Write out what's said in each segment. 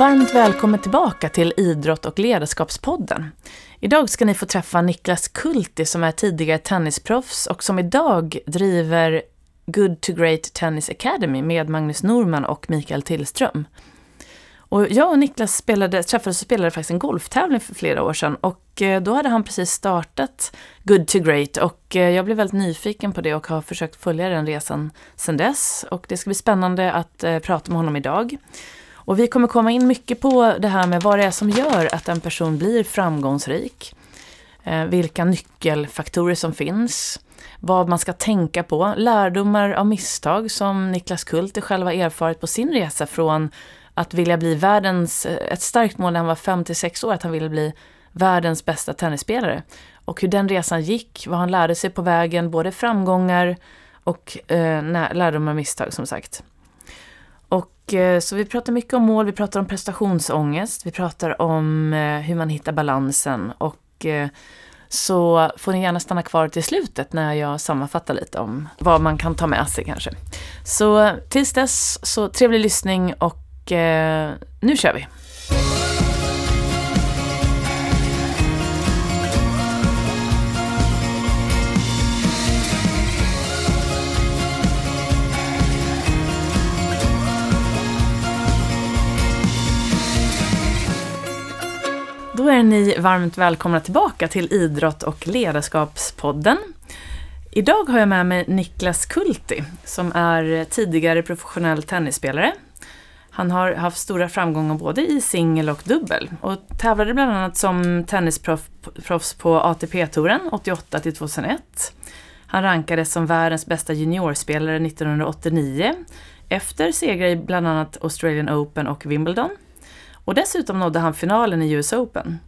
Varmt välkommen tillbaka till Idrott och ledarskapspodden. Idag ska ni få träffa Niklas Kulti som är tidigare tennisproffs och som idag driver Good to Great Tennis Academy med Magnus Norman och Mikael Tillström. Och jag och Niklas spelade, träffades och spelade faktiskt en golftävling för flera år sedan och eh, då hade han precis startat Good to Great och eh, jag blev väldigt nyfiken på det och har försökt följa den resan sedan dess. Och det ska bli spännande att eh, prata med honom idag. Och vi kommer komma in mycket på det här med vad det är som gör att en person blir framgångsrik. Eh, vilka nyckelfaktorer som finns. Vad man ska tänka på. Lärdomar av misstag som Niklas Kult själv har erfarit på sin resa från att vilja bli världens, eh, ett starkt mål när han var 5-6 år, att han ville bli världens bästa tennisspelare. Och hur den resan gick, vad han lärde sig på vägen, både framgångar och eh, lärdomar och misstag som sagt. Eh, så vi pratar mycket om mål, vi pratar om prestationsångest, vi pratar om eh, hur man hittar balansen och eh, så får ni gärna stanna kvar till slutet när jag sammanfattar lite om vad man kan ta med sig kanske. Så tills dess, så trevlig lyssning och nu kör vi! Då är ni varmt välkomna tillbaka till Idrott och ledarskapspodden. Idag har jag med mig Niklas Kulti som är tidigare professionell tennisspelare, han har haft stora framgångar både i singel och dubbel och tävlade bland annat som tennisproffs på ATP-touren 88 till 2001. Han rankades som världens bästa juniorspelare 1989 efter segrar i bland annat Australian Open och Wimbledon. Och dessutom nådde han finalen i US Open.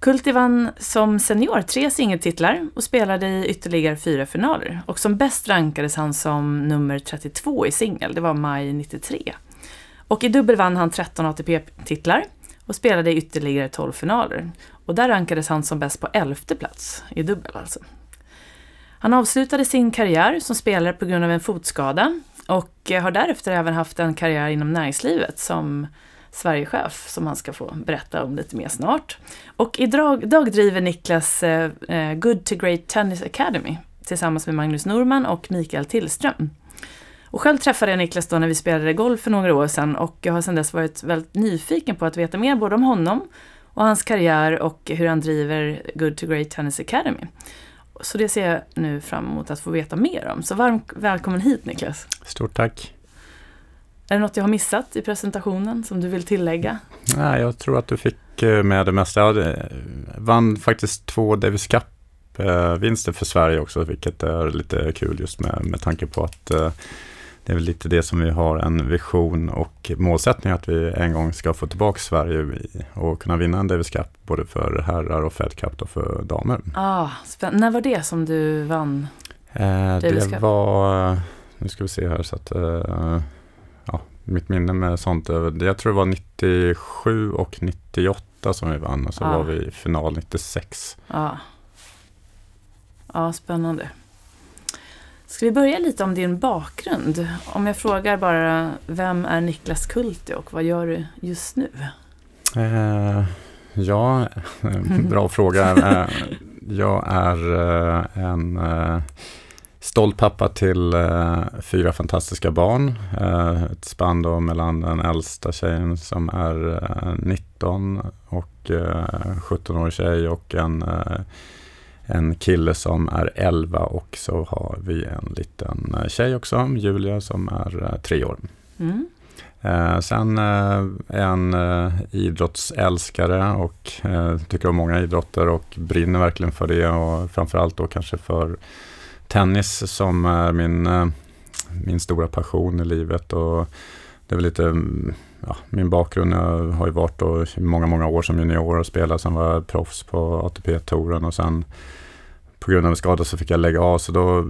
Kulti vann som senior tre singeltitlar och spelade i ytterligare fyra finaler. Och som bäst rankades han som nummer 32 i singel, det var maj 93. Och i dubbel vann han 13 ATP-titlar och spelade i ytterligare 12 finaler. Och där rankades han som bäst på elfte plats i dubbel alltså. Han avslutade sin karriär som spelare på grund av en fotskada och har därefter även haft en karriär inom näringslivet som Sverigechef som han ska få berätta om lite mer snart. Och idag driver Niklas eh, eh, Good to Great Tennis Academy tillsammans med Magnus Norman och Mikael Tillström. Och själv träffade jag Niklas då när vi spelade golf för några år sedan och jag har sedan dess varit väldigt nyfiken på att veta mer både om honom och hans karriär och hur han driver Good to Great Tennis Academy. Så det ser jag nu fram emot att få veta mer om. Så varmt välkommen hit Niklas. Stort tack. Är det något jag har missat i presentationen som du vill tillägga? Nej, jag tror att du fick eh, med det mesta. Jag vann faktiskt två Davis Cup-vinster för Sverige också, vilket är lite kul just med, med tanke på att eh, det är väl lite det som vi har en vision och målsättning att vi en gång ska få tillbaka Sverige och kunna vinna en Davis Cup både för herrar och Fed Cup och för damer. Ah, När var det som du vann eh, Davis Det Cup? var, nu ska vi se här så att eh, mitt minne med sånt, jag tror det var 97 och 98 som vi vann och så ah. var vi i final 96. Ja, ah, spännande. Ska vi börja lite om din bakgrund? Om jag frågar bara, vem är Niklas Kulti och vad gör du just nu? Eh, ja, bra fråga. Eh, jag är eh, en eh, stolt pappa till eh, fyra fantastiska barn. Eh, ett spann då mellan den äldsta tjejen som är 19 och 17-årig tjej och en en kille som är 11 och så har vi en liten eh, tjej också, Julia, som är eh, tre år. Mm. Eh, sen eh, en eh, idrottsälskare och eh, tycker om många idrotter och brinner verkligen för det och framförallt då kanske för tennis som är min, eh, min stora passion i livet. Och det är väl lite mm, ja, min bakgrund jag har ju varit då i många, många år som junior och spelat. Sen var jag proffs på ATP-touren och sen på grund av en skada så fick jag lägga av. Så då,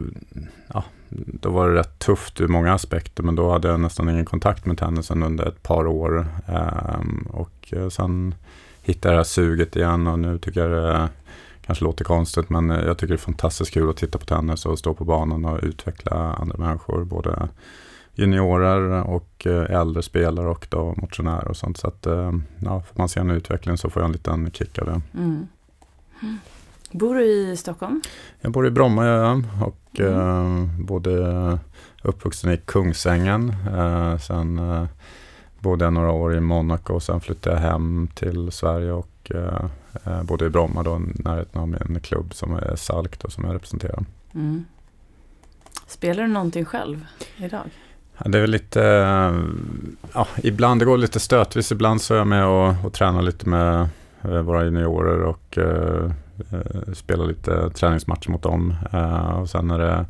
ja, då var det rätt tufft ur många aspekter. Men då hade jag nästan ingen kontakt med tennisen under ett par år. Ehm, och eh, sen hittade jag det här suget igen och nu tycker jag det kanske låter konstigt men jag tycker det är fantastiskt kul att titta på tennis och stå på banan och utveckla andra människor. Både juniorer och eh, äldre spelare och då motionärer och sånt. Så att eh, ja, får man se en utveckling så får jag en liten kick av det. Mm. Bor du i Stockholm? Jag bor i Bromma jag och mm. eh, både uppvuxen i Kungsängen. Eh, sen eh, bodde jag några år i Monaco och sen flyttade jag hem till Sverige och eh, eh bodde i Bromma då, närheten av min klubb som är Salk då, som jag representerar. Mm. Spelar du någonting själv idag? Ja, det är lite, ja, ibland det går lite stötvis, ibland så är jag med och, och tränar lite med eh, våra juniorer och eh, eh, spelar lite träningsmatcher mot dem. Eh, och sen är det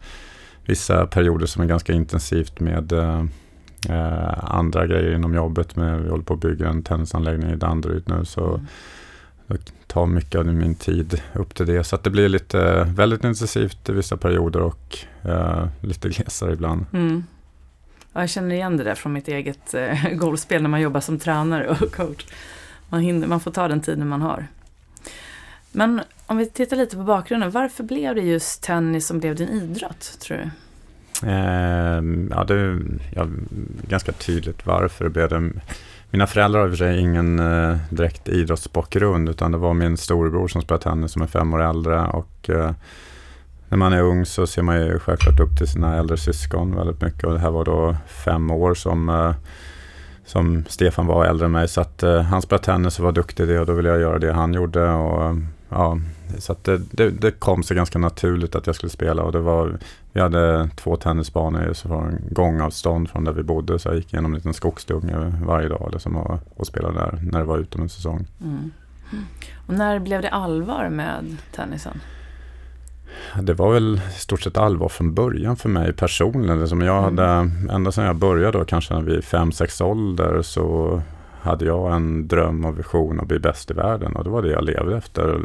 vissa perioder som är ganska intensivt med eh, eh, andra grejer inom jobbet. Med, vi håller på att bygga en tennisanläggning i Danderyd nu. Så mm. Det tar mycket av min tid upp till det. Så det blir lite väldigt intensivt i vissa perioder och eh, lite glesare ibland. Mm. Ja, jag känner igen det där från mitt eget eh, golfspel när man jobbar som tränare och coach. Man, hinner, man får ta den tiden man har. Men om vi tittar lite på bakgrunden, varför blev det just tennis som blev din idrott, tror du? Eh, ja, det är ja, ganska tydligt varför det blev det. Mina föräldrar har i och för sig ingen eh, direkt idrottsbakgrund utan det var min storebror som spelade tennis som är fem år äldre och eh, när man är ung så ser man ju självklart upp till sina äldre syskon väldigt mycket och det här var då fem år som, eh, som Stefan var äldre än mig. Så att eh, han spelade tennis och var duktig i det och då ville jag göra det han gjorde och ja, så det, det, det, kom sig ganska naturligt att jag skulle spela och det var, vi hade två tennisbanor så var en gångavstånd från där vi bodde så jag gick igenom en liten skogsdunge varje dag liksom, och, och spelade där när det var utomhussäsong. Mm. Och när blev det allvar med tennisen? Det var väl i stort sett allvar från början för mig personligen. Liksom jag hade, mm. ända sedan jag började då, kanske vid fem sex ålder så hade jag en dröm och vision att bli bäst i världen och det var det jag levde efter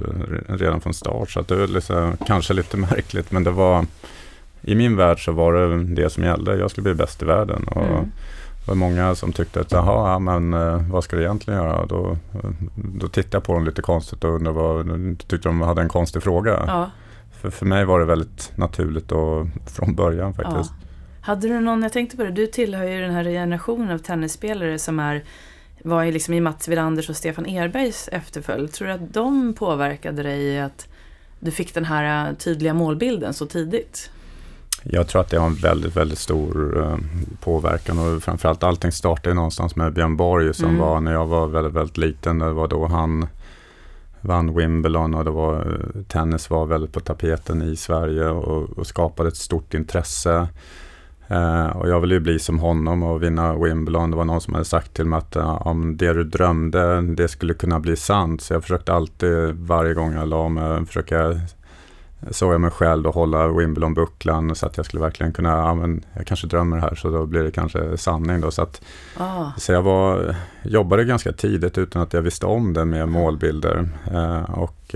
redan från start. Så det var liksom, kanske lite märkligt men det var i min värld så var det det som gällde. Jag skulle bli bäst i världen. Och mm. Det var många som tyckte att jaha, men eh, vad ska du egentligen göra? Då, då tittade jag på dem lite konstigt och undrade vad, tyckte de hade en konstig fråga. Ja. För, för mig var det väldigt naturligt och från början faktiskt. Ja. Hade du någon, jag tänkte på det, du tillhör ju den här generationen av tennisspelare som är var ju liksom i Mats Wilanders och Stefan Erbergs efterföljd. Tror du att de påverkade dig i att du fick den här äh, tydliga målbilden så tidigt? Jag tror att det har en väldigt, väldigt stor uh, påverkan och framförallt allting startade någonstans med Björn Borg som mm. var när jag var väldigt, väldigt liten. Det var då han vann Wimbledon och det var, uh, tennis var väldigt på tapeten i Sverige och, och skapade ett stort intresse. Uh, och jag ville ju bli som honom och vinna Wimbledon. Det var någon som hade sagt till mig att uh, om det du drömde, det skulle kunna bli sant. Så jag försökte alltid, varje gång jag la mig, försöka såg jag mig själv och hålla Wimbledon-bucklan så att jag skulle verkligen kunna, ja men jag kanske drömmer här så då blir det kanske sanning då. Så, att, ah. så jag var, jobbade ganska tidigt utan att jag visste om det med målbilder. Uh, och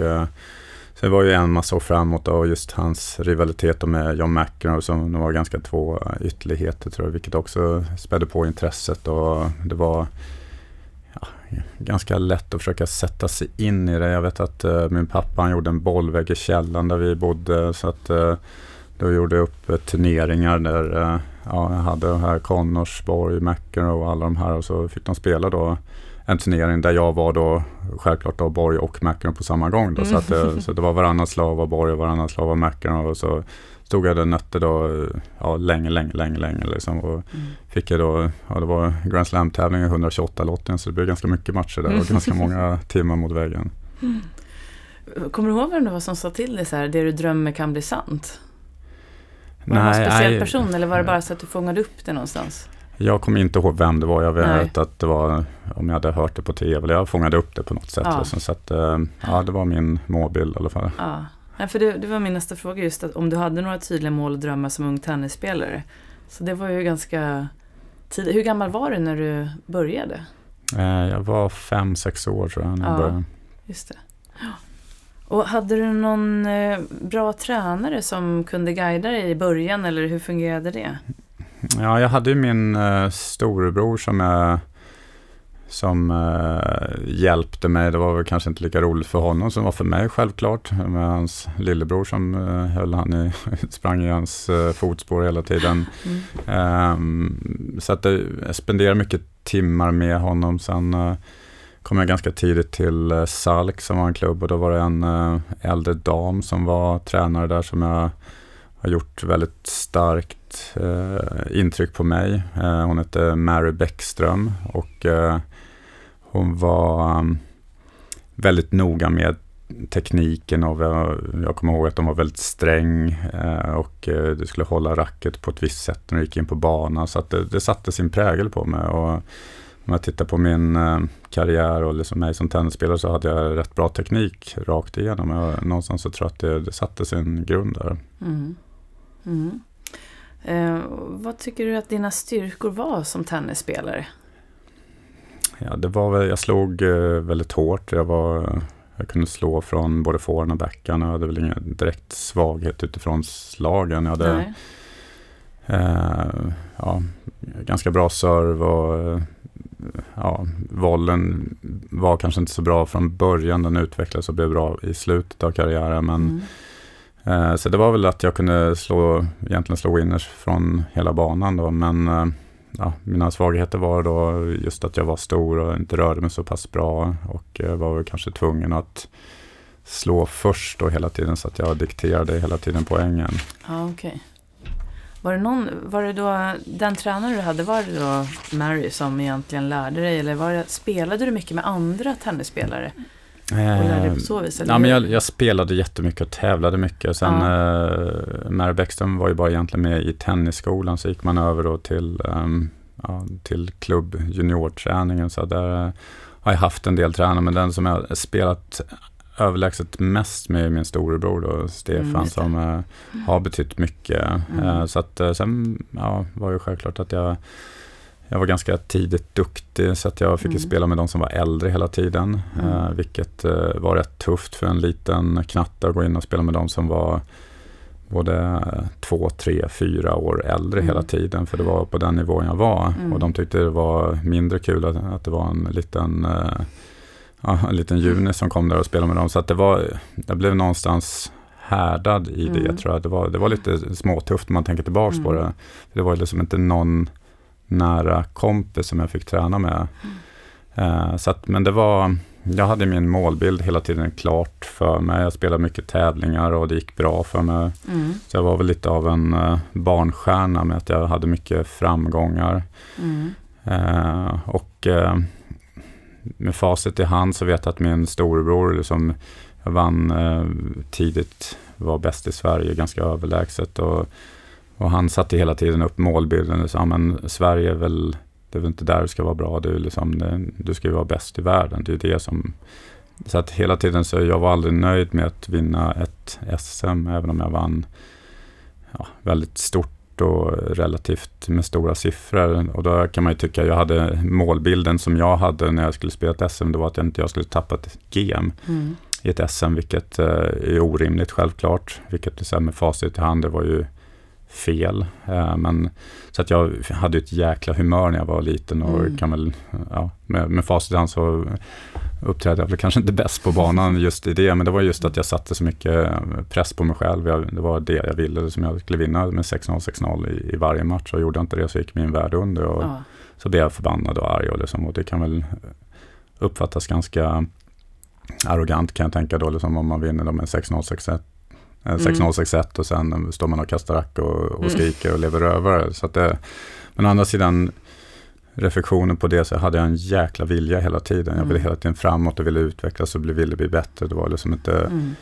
Sen det var ju en massa år framåt och just hans rivalitet med John McEnroe som var ganska två ytterligheter tror jag, vilket också spädde på intresset och det var ja, ganska lätt att försöka sätta sig in i det. Jag vet att uh, min pappa han gjorde en bollvägg i källaren där vi bodde så att uh, då gjorde jag upp uh, turneringar där uh, ja, jag hade här Connorsborg, McEnroe och alla de här och så fick de spela då en turnering där jag var då självklart då Borg och McEnroe på samma gång. Då, mm. så, att det, så det var varannat slag var Borg och varannat slag var McEnroe. Och så stod jag där nötte då ja, länge, länge, länge, länge. Liksom, och mm. fick jag då, ja det var Grand Slam-tävling 128 lotten så det blev ganska mycket matcher där och ganska många timmar mot väggen. Mm. Kommer du ihåg vem det var som sa till dig så här, det du drömmer kan bli sant? Var det någon speciell person eller var det bara så att du fångade upp det någonstans? Jag kommer inte ihåg vem det var. Jag vet Nej. att det var om jag hade hört det på tv eller jag fångade upp det på något sätt. Ja. Liksom. Så att, eh, ja, det var min målbild i alla fall. Ja. Ja, för det, det, var min nästa fråga just att om du hade några tydliga mål och drömmar som ung tennisspelare. Så det var ju ganska tidigt. Hur gammal var du när du började? Eh, jag var fem, sex år tror jag när jag började. Just det. Och hade du någon eh, bra tränare som kunde guida dig i början eller hur fungerade det? Ja, jag hade ju min uh, storebror som är som eh, hjälpte mig. Det var väl kanske inte lika roligt för honom som var för mig självklart. Med hans lillebror som eh, höll han i, sprang i hans eh, fotspår hela tiden. Mm. Ehm, så att jag spenderade mycket timmar med honom. Sen eh, kom jag ganska tidigt till eh, Salk som var en klubb och då var det en eh, äldre dam som var tränare där som jag har gjort väldigt starkt eh, intryck på mig. Eh, hon hette Mary Bäckström och eh, hon var um, väldigt noga med tekniken och jag, kommer ihåg att de var väldigt sträng eh, och eh, du skulle hålla racket på ett visst sätt när du gick in på banan så att det, det satte sin prägel på mig. Och om jag tittar på min eh, karriär och liksom mig som tennisspelare så hade jag rätt bra teknik rakt igenom. Jag, någonstans så tror jag att det, det satte sin grund där. Mm. Mm. Eh, vad tycker du att dina styrkor var som tennisspelare? Ja, det var väl, jag slog eh, väldigt hårt. Jag, var, jag kunde slå från både forehand och backhand. Jag hade väl ingen direkt svaghet utifrån slagen. Jag hade eh, ja, ganska bra serve och ja, vollen var kanske inte så bra från början. Den utvecklades och blev bra i slutet av karriären. Men mm. Eh, så det var väl att jag kunde slå, egentligen slå winners från hela banan då, men eh, ja, mina svagheter var då just att jag var stor och inte rörde mig så pass bra och eh, var väl kanske tvungen att slå först då hela tiden så att jag dikterade hela tiden poängen. Ja, okay. Var det, någon, var det då den tränare du hade, var det då Mary som egentligen lärde dig eller var det, spelade du mycket med andra tennisspelare? Och lärde på så vis? Eller? Ja, men jag, jag, spelade jättemycket och tävlade mycket. Sen ja. eh, Mary Bäckström var ju bara egentligen med i tennisskolan. Så gick man över då till, um, ja, till klubb juniorträningen. Så där uh, har jag haft en del tränare. Men den som jag spelat överlägset mest med min storebror då, Stefan mm, som uh, har betytt mycket. Mm. Uh, så att sen ja, var ju självklart att jag jag var ganska tidigt duktig så att jag fick mm. spela med de som var äldre hela tiden. Mm. Eh, vilket eh, var rätt tufft för en liten knatte att gå in och spela med de som var både två, tre, fyra år äldre mm. hela tiden. För det var på den nivån jag var. Mm. Och de tyckte det var mindre kul att, att det var en liten, eh, ja, en liten juni som kom där och spelade med dem. Så att det var, jag blev någonstans härdad i det mm. tror jag. Det var, det var lite småtufft när man tänker tillbaka på mm. det. Det var liksom inte någon nära kompis som jag fick träna med. Mm. så att, men det var, jag hade min målbild hela tiden klart för mig. Jag spelade mycket tävlingar och det gick bra för mig. Mm. Så jag var väl lite av en uh, barnstjärna med att jag hade mycket framgångar. Mm. Uh, och uh, med facit i hand så vet jag att min storebror, liksom, jag vann tidigt, var bäst i Sverige ganska överlägset. Och och han satte hela tiden upp målbilden. Och sa, men Sverige är väl, det är väl inte där du ska vara bra. Du, liksom, du ska ju vara bäst i världen. Det är det som... Så att hela tiden så jag var aldrig nöjd med att vinna ett SM, även om jag vann ja, väldigt stort och relativt med stora siffror. Och då kan man ju tycka, jag hade målbilden som jag hade när jag skulle spela ett SM, det var att jag inte skulle tappa ett GM mm. i ett SM, vilket eh, är orimligt självklart. Vilket så här, med facit i hand, det var ju fel. Eh, men, så att jag hade ett jäkla humör när jag var liten och mm. kan väl, ja, med, med facit i hand så uppträdde jag väl kanske inte bäst på banan just i det, men det var just att jag satte så mycket press på mig själv. Jag, det var det jag ville, som jag skulle vinna med 6-0, 6-0 i, i, varje match. Och gjorde jag inte det så gick min värld under och ja. så blev jag förbannad och arg. Och, liksom, och det kan väl uppfattas ganska arrogant kan jag tänka då, liksom, om man vinner med 6-0, 6-1 6-0, 6-1 och sen står man och kastar rack och, och mm. skriker och lever över. Så det, men å andra sidan, reflektionen på det så hade jag en jäkla vilja hela tiden. Jag ville mm. hela tiden framåt och ville utvecklas och ville bli bättre. Det var liksom inte, mm.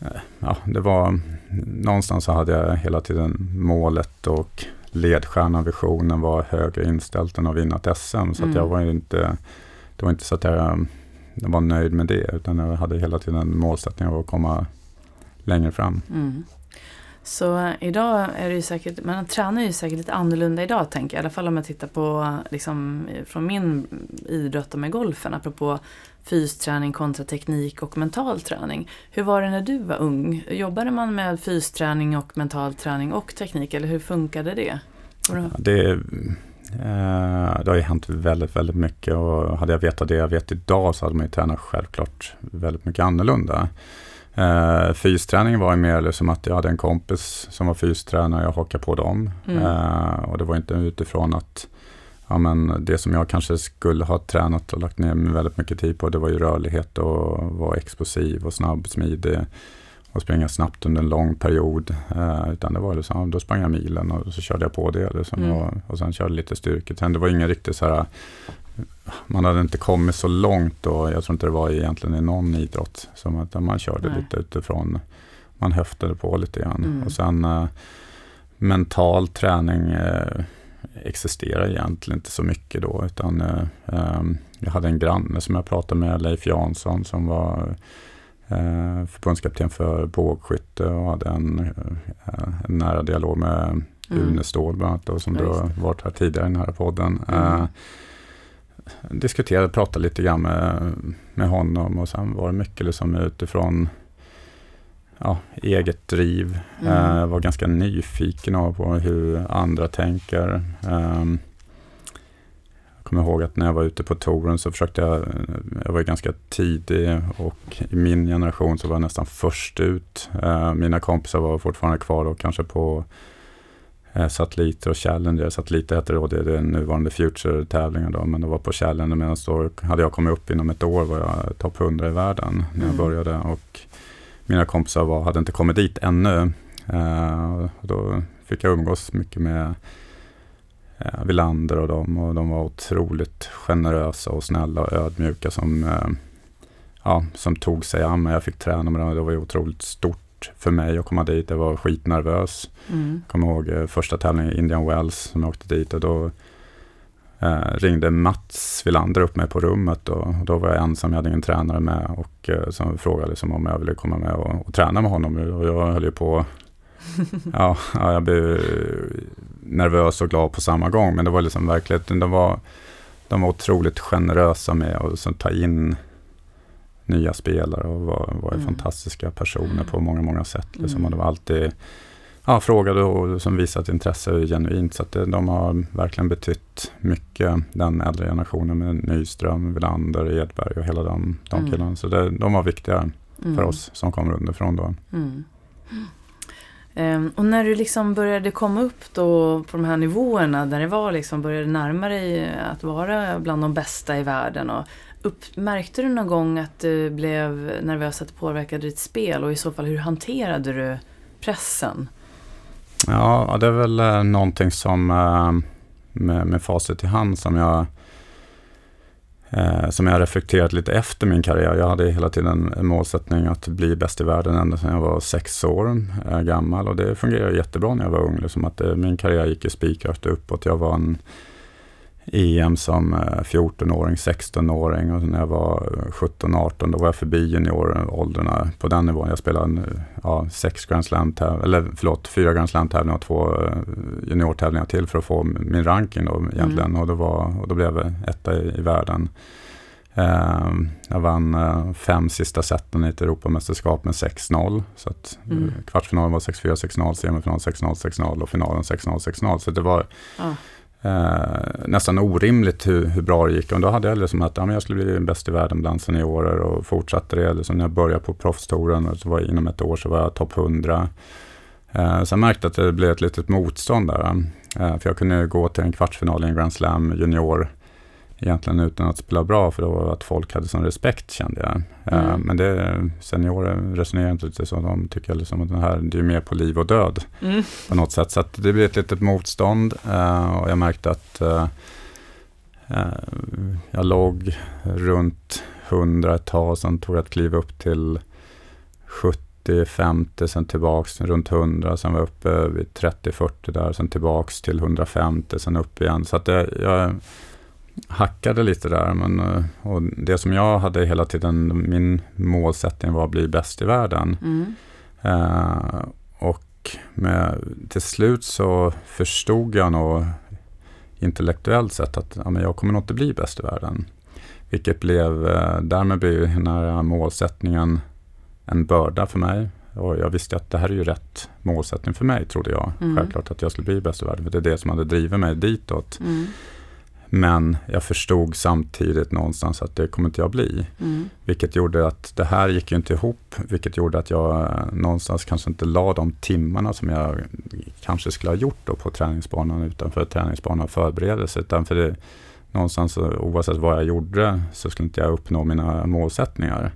Eh, ja, det var, någonstans så hade jag hela tiden målet och ledstjärnan, visionen var högre inställt än att vinna ett SM. Så att jag mm. var inte, det var inte så att jag, jag var nöjd med det, utan jag hade hela tiden målsättningen att komma längre fram. Mm. Så idag är det ju säkert, man tränar ju säkert lite annorlunda idag tänker jag. I alla fall om jag tittar på liksom, från min idrott med golfen, apropå fysträning kontra teknik och mental träning. Hur var det när du var ung? Jobbade man med fysträning och mental träning och teknik eller hur funkade det? det, eh, det har ju hänt väldigt, väldigt mycket och hade jag vetat det jag vet idag så hade man ju tränat självklart väldigt mycket annorlunda. Uh, fysträning var mer liksom att jag hade en kompis som var fystränare och jag hakade på dem. Mm. Uh, och det var inte utifrån att ja, men det som jag kanske skulle ha tränat och lagt ner väldigt mycket tid på det var ju rörlighet och vara explosiv och snabb, smidig och springa snabbt under en lång period. Uh, utan det var liksom, då sprang jag milen och så körde jag på det. Liksom, mm. och, och sen körde lite styrke. Det var ingen riktigt så här, man hade inte kommit så långt och jag tror inte det var egentligen i någon idrott. Som att man körde Nej. lite utifrån, man höftade på lite grann. Mm. Och sen uh, mental träning uh, existerar egentligen inte så mycket då. Utan um, jag hade en granne som jag pratade med, Leif Jansson, som var eh, förbundskapten för bågskytte och hade en, eh, en nära dialog med mm. Une Ståhl bland annat, då, som du har varit här tidigare i den här podden. Mm. Eh, diskuterade, pratade lite grann med, med honom och sen var det mycket liksom utifrån ja, eget driv. Mm. Eh, var ganska nyfiken på hur andra tänker. Um, kommer ihåg att när jag var ute på touren så försökte jag, jag var ganska tidig och i min generation så var jag nästan först ut. Eh, mina kompisar var fortfarande kvar och kanske på eh, satelliter och Challenger. Satelliter hette då, det är den nuvarande Future-tävlingen då, men det var på Challenger medan då hade jag kommit upp inom ett år var jag topp 100 i världen när jag mm. började och mina kompisar var, hade inte kommit dit ännu. Eh, då fick jag umgås mycket med eh, Villander och dem och de var otroligt generösa och snälla och ödmjuka som, eh, ja, som tog sig an mig. Jag fick träna med dem det var ju otroligt stort för mig att komma dit. Jag var skitnervös. Mm. Kommer ihåg eh, första tävlingen i Indian Wells som jag åkte dit och då eh, ringde Mats Villander upp mig på rummet och, då var jag ensam, jag hade ingen tränare med och eh, som frågade liksom om jag ville komma med och, och träna med honom och jag höll ju på ja, ja, jag blev nervös och glad på samma gång. Men det var liksom verkligheten. De var, de var otroligt generösa med att ta in nya spelare och var, var mm. fantastiska personer på många, många sätt. Liksom. Mm. Och det var alltid ja, frågade och som visat intresse genuint. Så att det, de har verkligen betytt mycket, den äldre generationen med Nyström, Wilander, Edberg och hela de, de mm. killarna. Så det, de var viktiga för mm. oss som kommer underifrån då. Mm. Um, och när du liksom började komma upp då på de här nivåerna där det var liksom började närma dig att vara bland de bästa i världen. Och upp, märkte du någon gång att du blev nervös att det påverkade ditt spel och i så fall hur hanterade du pressen? Ja, det är väl eh, någonting som eh, med, med facit i hand som jag eh, som jag reflekterat lite efter min karriär. Jag hade hela tiden en målsättning att bli bäst i världen ända sedan jag var sex år gammal och det fungerade jättebra när jag var ung. Liksom att min karriär gick ju spikrakt uppåt. Jag var en EM som 14-åring, eh, 16-åring och när jag var 17-18 då var jag förbi junioråldrarna på den nivån. Jag spelade ja, sex Grand Slam eller förlåt, fyra Grand Slam-tävlingar och två eh, juniortävlingar till för att få min ranking då egentligen. Mm. Och, då var, och då blev jag etta i, i världen. Uh, jag vann uh, fem sista seten i ett Europamästerskap med 6-0. Så att, mm. Kvartsfinalen var 6-4, 6-0, semifinalen 6-0, 6-0 och finalen 6-0, 6-0. Så det var ah eh, nästan orimligt hur, hur, bra det gick. Och då hade jag liksom att ja, men jag skulle bli bäst i världen bland seniorer och fortsatte det. Liksom när jag började på proffstouren, så var jag, inom ett år så var jag topp 100. Eh, sen märkte jag att det blev ett litet motstånd där. Eh, för jag kunde gå till en kvartsfinal i en Grand Slam junior egentligen utan att spela bra för det var att folk hade sån respekt kände jag. Eh, mm. men det, seniorer resonerar inte lite så. De tycker liksom att det här det är mer på liv och död mm. på något sätt. Så det blev ett litet motstånd uh, och jag märkte att uh, jag låg runt 100 ett tag, sen tog jag ett kliv upp till 70, 50, sen tillbaks runt 100, sen var jag uppe vid 30-40 där, sen tillbaks till 150, sen upp igen. Så att det, jag hackade lite där. Men, eh, och det som jag hade hela tiden, min målsättning var att bli bäst i världen. Mm. Uh, och med, till slut så förstod jag nog intellektuellt sett att ja, men jag kommer nog inte bli bäst i världen. Vilket blev, uh, därmed blev den här målsättningen en börda för mig. Och jag visste att det här är ju rätt målsättning för mig, trodde jag. Mm. Självklart att jag skulle bli bäst i världen, för det är det som hade drivit mig ditåt. Mm. Men jag förstod samtidigt någonstans att det kommer inte jag bli. Mm. Vilket gjorde att det här gick ju inte ihop. Vilket gjorde att jag eh, någonstans kanske inte la de timmarna som jag kanske skulle ha gjort då på träningsbanan utanför träningsbanan förberedelse. Utan för det, någonstans oavsett vad jag gjorde så skulle inte jag uppnå mina målsättningar.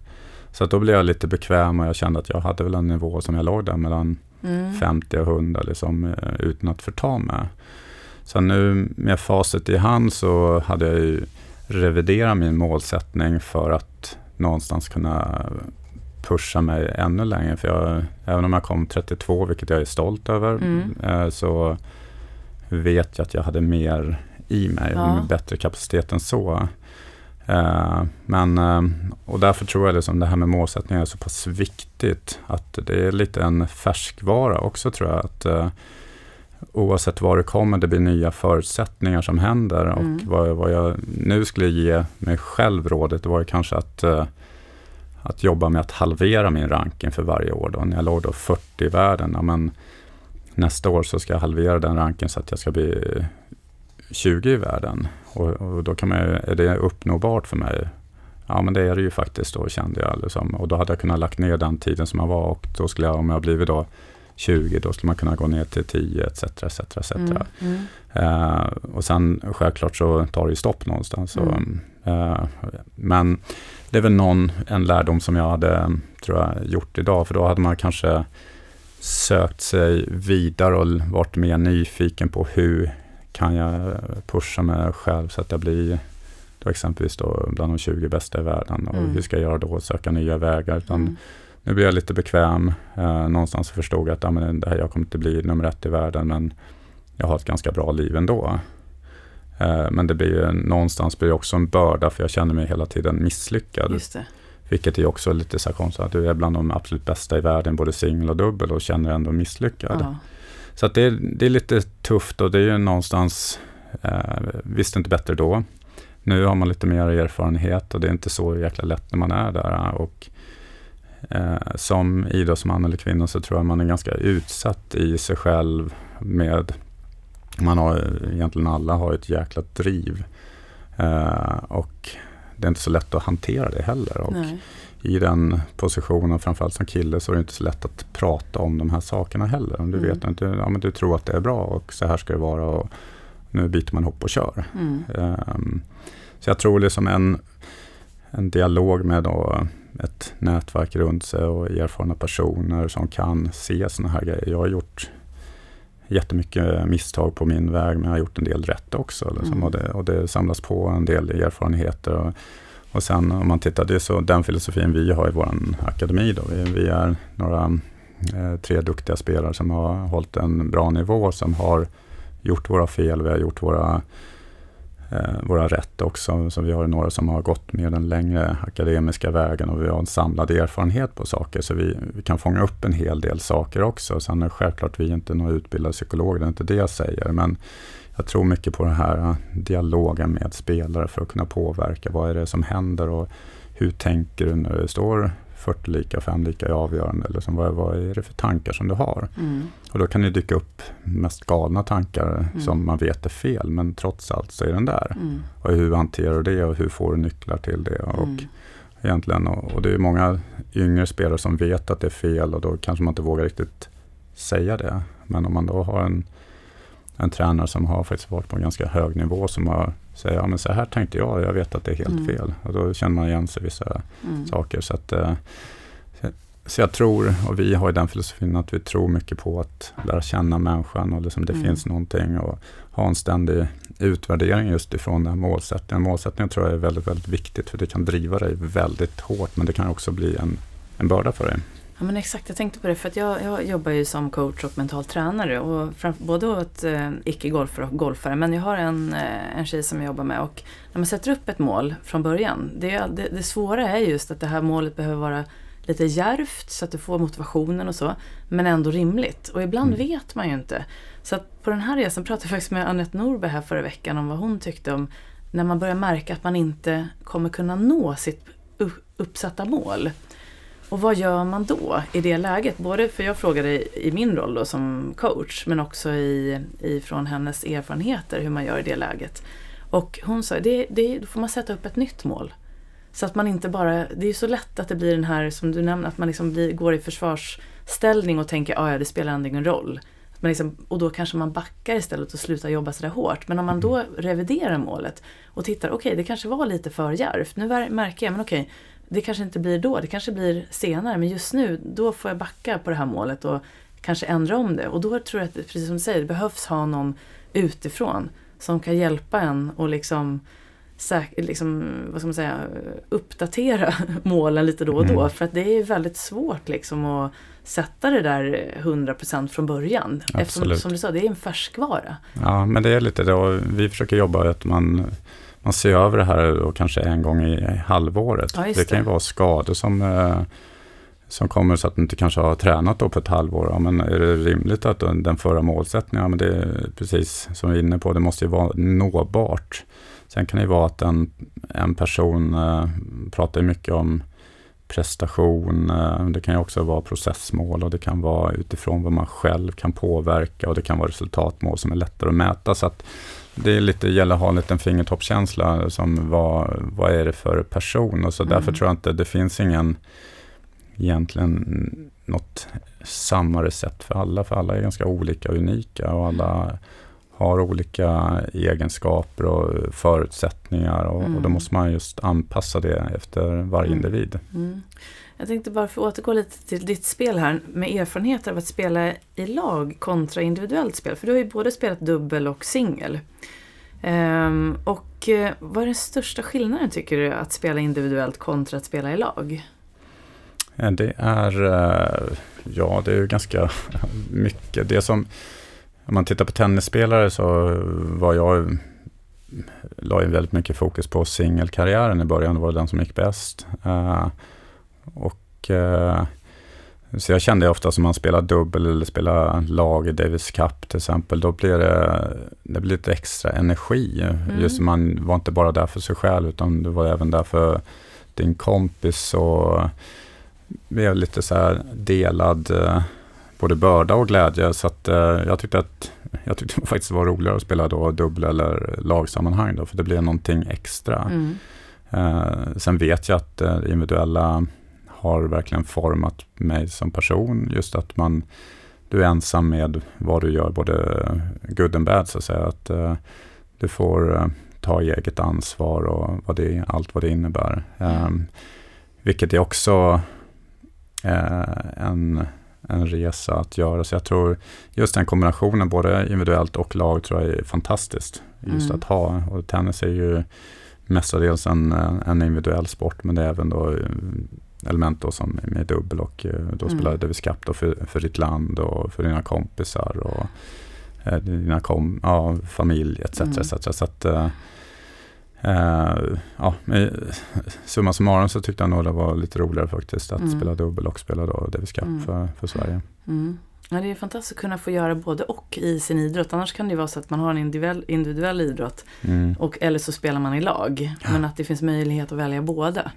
Så att då blev jag lite bekväm och jag kände att jag hade väl en nivå som jag låg där mellan Mm. 50 och 100 liksom, eh, utan att förta mig. Så nu med facit i hand så hade jag ju reviderat min målsättning för att någonstans kunna pusha mig ännu längre. För jag, även om jag kom 32, vilket jag är stolt över, Mm. eh, så vet jag att jag hade mer i mig, Ja. bättre kapacitet än så. Eh, men, eh, och därför tror jag liksom det här med målsättningar är så pass viktigt. Att det är lite en färskvara också tror jag. Att, oavsett var det kommer, det blir nya förutsättningar som händer. Och Mm. vad, vad jag nu skulle ge mig själv rådet, det var ju kanske att, eh, att jobba med att halvera min ranking för varje år. Då. När jag låg då 40 i världen, ja, men nästa år så ska jag halvera den ranken så att jag ska bli 20 i världen. Och, och då kan man ju, är det uppnåbart för mig? Ja men det är det ju faktiskt då kände jag. Liksom. Och då hade jag kunnat lagt ner den tiden som jag var och då skulle jag, om jag blivit då 20, då skulle man kunna gå ner till 10 etc. etc, etc. Mm. Mm. Eh, och sen självklart så tar det ju stopp någonstans. Så, Mm. eh, men det är väl någon, en lärdom som jag hade tror jag, gjort idag. För då hade man kanske sökt sig vidare och varit mer nyfiken på hur kan jag pusha mig själv så att jag blir då exempelvis då bland de 20 bästa i världen. Och Mm. hur ska jag göra då? Söka nya vägar. Utan Mm. Nu blir jag lite bekväm. Eh, någonstans förstod jag att ja, men det här, jag kommer inte bli nummer ett i världen men jag har ett ganska bra liv ändå. Eh, men det blir ju, någonstans blir det också en börda för jag känner mig hela tiden misslyckad. Just det. Vilket är också lite så konstigt att du är bland de absolut bästa i världen både singel och dubbel och känner ändå misslyckad. Ja. Så det, är, det är lite tufft och det är ju någonstans, eh, visste inte bättre då. Nu har man lite mer erfarenhet och det är inte så jäkla lätt när man är där. Och, eh, som idrottsman eller kvinna så tror jag man är ganska utsatt i sig själv med, man har egentligen alla har ett jäkla driv. Eh, och det är inte så lätt att hantera det heller. Och Nej. i den positionen, framförallt som kille, så är det inte så lätt att prata om de här sakerna heller. Om du Mm. vet inte, ja men du tror att det är bra och så här ska det vara och nu byter man hopp och kör. Mm. Ehm, så jag tror liksom en, en dialog med då ett nätverk runt sig och erfarna personer som kan se sådana här grejer. Jag har gjort jättemycket misstag på min väg men jag har gjort en del rätt också. Liksom, Mm. och, det, och det samlas på en del erfarenheter. Och, och sen om man tittar, det är så den filosofin vi har i vår akademi. Då. Vi, vi är några eh, tre duktiga spelare som har hållit en bra nivå, som har gjort våra fel, vi har gjort våra, Eh, våra rätt också. Så vi har några som har gått med den längre akademiska vägen och vi har en samlad erfarenhet på saker. Så vi, vi kan fånga upp en hel del saker också. Sen är självklart vi är inte några utbildade psykologer, det är inte det jag säger. Men jag tror mycket på den här dialogen med spelare för att kunna påverka. Vad är det som händer och hur tänker du när du står 40 lika, 5 lika i avgörande? Eller som, vad, vad är det för tankar som du har? Mm. Och då kan det dyka upp mest galna tankar Mm. som man vet är fel, men trots allt så är den där. Mm. Och hur hanterar du det och hur får du nycklar till det? Och Mm. egentligen, och, och det är många yngre spelare som vet att det är fel och då kanske man inte vågar riktigt säga det. Men om man då har en, en tränare som har faktiskt varit på en ganska hög nivå som har säger, ja men så här tänkte jag, jag vet att det är helt Mm. fel. Och då känner man igen sig vissa Mm. saker. Så, att, eh, så- så jag tror, och vi har ju den filosofin att vi tror mycket på att lära känna människan och liksom det Mm. finns någonting och ha en ständig utvärdering just ifrån den här målsättningen. Målsättningen tror jag är väldigt, väldigt viktigt för det kan driva dig väldigt hårt men det kan också bli en, en börda för dig. Ja men exakt, jag tänkte på det för att jag, jag jobbar ju som coach och mental tränare och fram, både åt eh, icke-golfare och golfare men jag har en, eh, en tjej som jag jobbar med och när man sätter upp ett mål från början, det, det, det svåra är just att det här målet behöver vara lite djärvt så att du får motivationen och så men ändå rimligt och ibland Mm. vet man ju inte. Så att på den här resan pratade jag faktiskt med Anette Norberg här förra veckan om vad hon tyckte om när man börjar märka att man inte kommer kunna nå sitt uppsatta mål. Och vad gör man då i det läget? Både för jag frågade i, min roll då som coach men också i, i från hennes erfarenheter hur man gör i det läget. Och hon sa, det, det, då får man sätta upp ett nytt mål. Så att man inte bara, det är ju så lätt att det blir den här som du nämnde, att man liksom blir, går i försvarsställning och tänker, ah, ja det spelar ändå ingen roll. Men liksom, och då kanske man backar istället och slutar jobba sådär hårt. Men om man då reviderar målet och tittar, okej okay, det kanske var lite för djärvt. Nu märker jag, men okej, okay, det kanske inte blir då, det kanske blir senare. Men just nu, då får jag backa på det här målet och kanske ändra om det. Och då tror jag att, precis som du säger, det behövs ha någon utifrån som kan hjälpa en och liksom, liksom vad ska man säga, uppdatera målen lite då och då. Mm. För att det är väldigt svårt liksom att sätta det där 100% från början. Absolut. Eftersom som du sa, det är en färskvara. Ja, men det är lite det. Vi försöker jobba att man, man ser över det här och kanske en gång i halvåret. Ja, det. det kan ju vara skador som eh, som kommer så att du inte kanske har tränat då på ett halvår. Ja, men är det rimligt att den förra målsättningen, ja, men det är precis som vi är inne på, det måste ju vara nåbart. Sen kan det ju vara att en, en person eh, pratar mycket om prestation, eh, det kan ju också vara processmål och det kan vara utifrån vad man själv kan påverka och det kan vara resultatmål som är lättare att mäta. Så att det är lite, gäller att ha en liten fingertoppskänsla som vad, vad är det för person och så mm. därför tror jag inte det finns ingen egentligen något samma recept för alla, för alla är ganska olika och unika och alla har olika egenskaper och förutsättningar och, mm. och då mm. måste man just anpassa det efter varje mm. individ. Jag tänkte bara för att återgå lite till ditt spel här med erfarenheter av att spela i lag kontra individuellt spel. För du har ju både spelat dubbel och singel. Um, och uh, vad är den största skillnaden tycker du att spela individuellt kontra att spela i lag? Eh, det är, eh, ja det är ganska mycket. Det som, om man tittar på tennisspelare så var jag, la ju väldigt mycket fokus på singelkarriären i början, det var den som gick bäst. Eh, och så jag kände ofta som man spelar dubbel eller spelar lag i Davis Cup till exempel, då blir det, det blir lite extra energi. Mm. Just man var inte bara där för sig själv, utan du var även där för din kompis och blev lite så här delad eh, både börda och glädje. Så att, eh, jag tyckte att jag tyckte det faktiskt var roligare att spela då dubbel eller lagsammanhang då, för det blir någonting extra. Mm. Eh, sen vet jag att det individuella har verkligen format mig som person. Just att man, du är ensam med vad du gör, både good and bad så att säga. Att, uh, du får uh, ta eget ansvar och vad det, allt vad det innebär. Um, vilket är också Eh, en, en resa att göra. Så jag tror just den kombinationen, både individuellt och lag, tror jag är fantastiskt. Just mm. att ha. Och tennis är ju mestadels en, en individuell sport, men det är även då eh, element då som med dubbel och eh, då mm. spelar Davis Cup då för, för ditt land och för dina kompisar och dina kom, ja, familj etc. Mm. etc. Så att, Uh, ja, men, summa summarum så tyckte jag nog det var lite roligare faktiskt att mm. spela dubbel och spela då Davis Cup mm. för, för Sverige. Mm. Ja, det är fantastiskt att kunna få göra både och i sin idrott. Annars kan det vara så att man har en individuell, individuell idrott mm. och, eller så spelar man i lag. Men att det finns möjlighet att välja båda.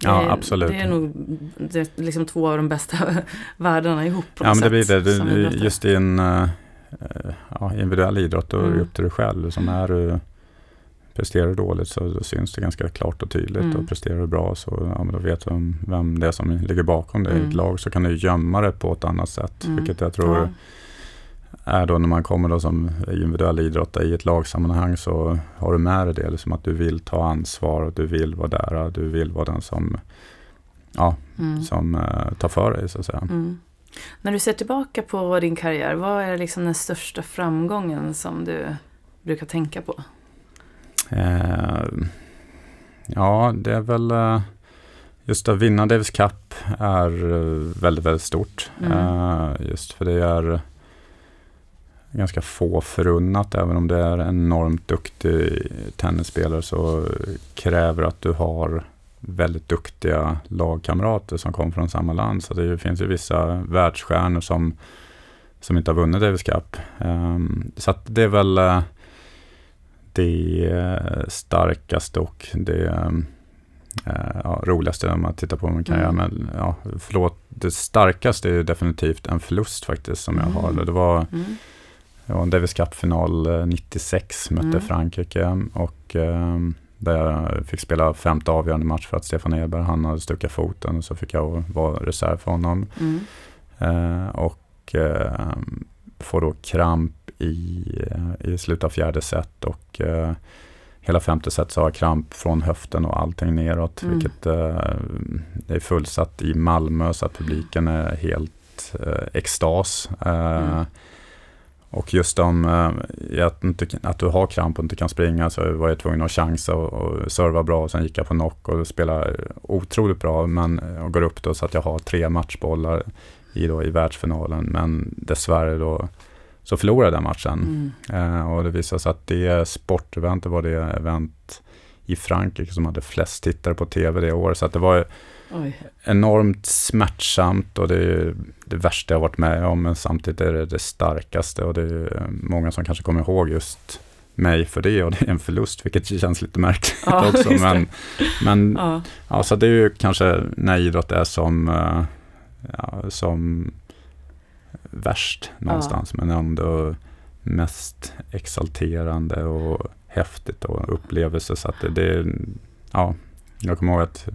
Det, ja, absolut. Det är nog det är liksom två av de bästa världarna ihop. På ja, men det blir det. Du, just i en uh, ja, individuell idrott, då är det mm. upp till dig själv. Som är du Presterar du dåligt så då syns det ganska klart och tydligt mm. och presterar du bra så ja, men då vet du vem det är som ligger bakom det. Mm. I ett mm. lag så kan du gömma det på ett annat sätt. Mm. Vilket jag tror ja. Är då när man kommer då som individuell idrottare i ett lagsammanhang så har du med dig det. Liksom att du vill ta ansvar och du vill vara där. Du vill vara den som, ja, mm. som uh, tar för dig så att säga. Mm. När du ser tillbaka på din karriär, vad är liksom den största framgången som du brukar tänka på? Eh, ja, det är väl eh, just att vinna Davis Cup är eh, väldigt, väldigt stort. Mm. Eh, just för det är ganska få förunnat. Även om det är en enormt duktig tennisspelare så kräver att du har väldigt duktiga lagkamrater som kommer från samma land. Så det finns ju vissa världsstjärnor som, som inte har vunnit Davis Cup. Um, så det är väl uh, det eh, starkaste och det eh, ja, roligaste man tittar på min karriär. Mm. Men ja, förlåt, det starkaste är definitivt en förlust faktiskt som jag mm. har. Det var mm. Det var en Davis Cup-final 96, mötte Mm. Frankrike och eh, där jag fick spela femte avgörande match för att Stefan Edberg, han hade stukat foten och så fick jag vara reserv för honom. Mm. Eh, och eh, får då kramp i, i slutet av fjärde set och eh, hela femte set så har jag kramp från höften och allting neråt. Mm. Vilket eh, det är fullsatt i Malmö så att publiken är helt eh, extas. Eh, Mm. Och just om eh, att, inte, att du har kramp och inte kan springa så var jag tvungen att chansa och, och serva bra. Och sen gick jag på knock och spelade otroligt bra. Men, och går upp då så att jag har tre matchbollar i, då, i världsfinalen. Men dessvärre då så förlorade jag den matchen. Mm. Eh, och det visade sig att det sporteventet var det event i Frankrike som hade flest tittare på tv det året. Så att det var Oj. enormt smärtsamt och det är det värsta jag varit med om. Men samtidigt är det det starkaste och det är många som kanske kommer ihåg just mig för det och det är en förlust, vilket känns lite märkligt Ja, också. Men, men Ja. Ja, så det är ju kanske när idrott är som, eh, ja, som värst någonstans. Men ändå mest exalterande och häftigt och upplevelse. Så att det, det, ja, jag kommer ihåg att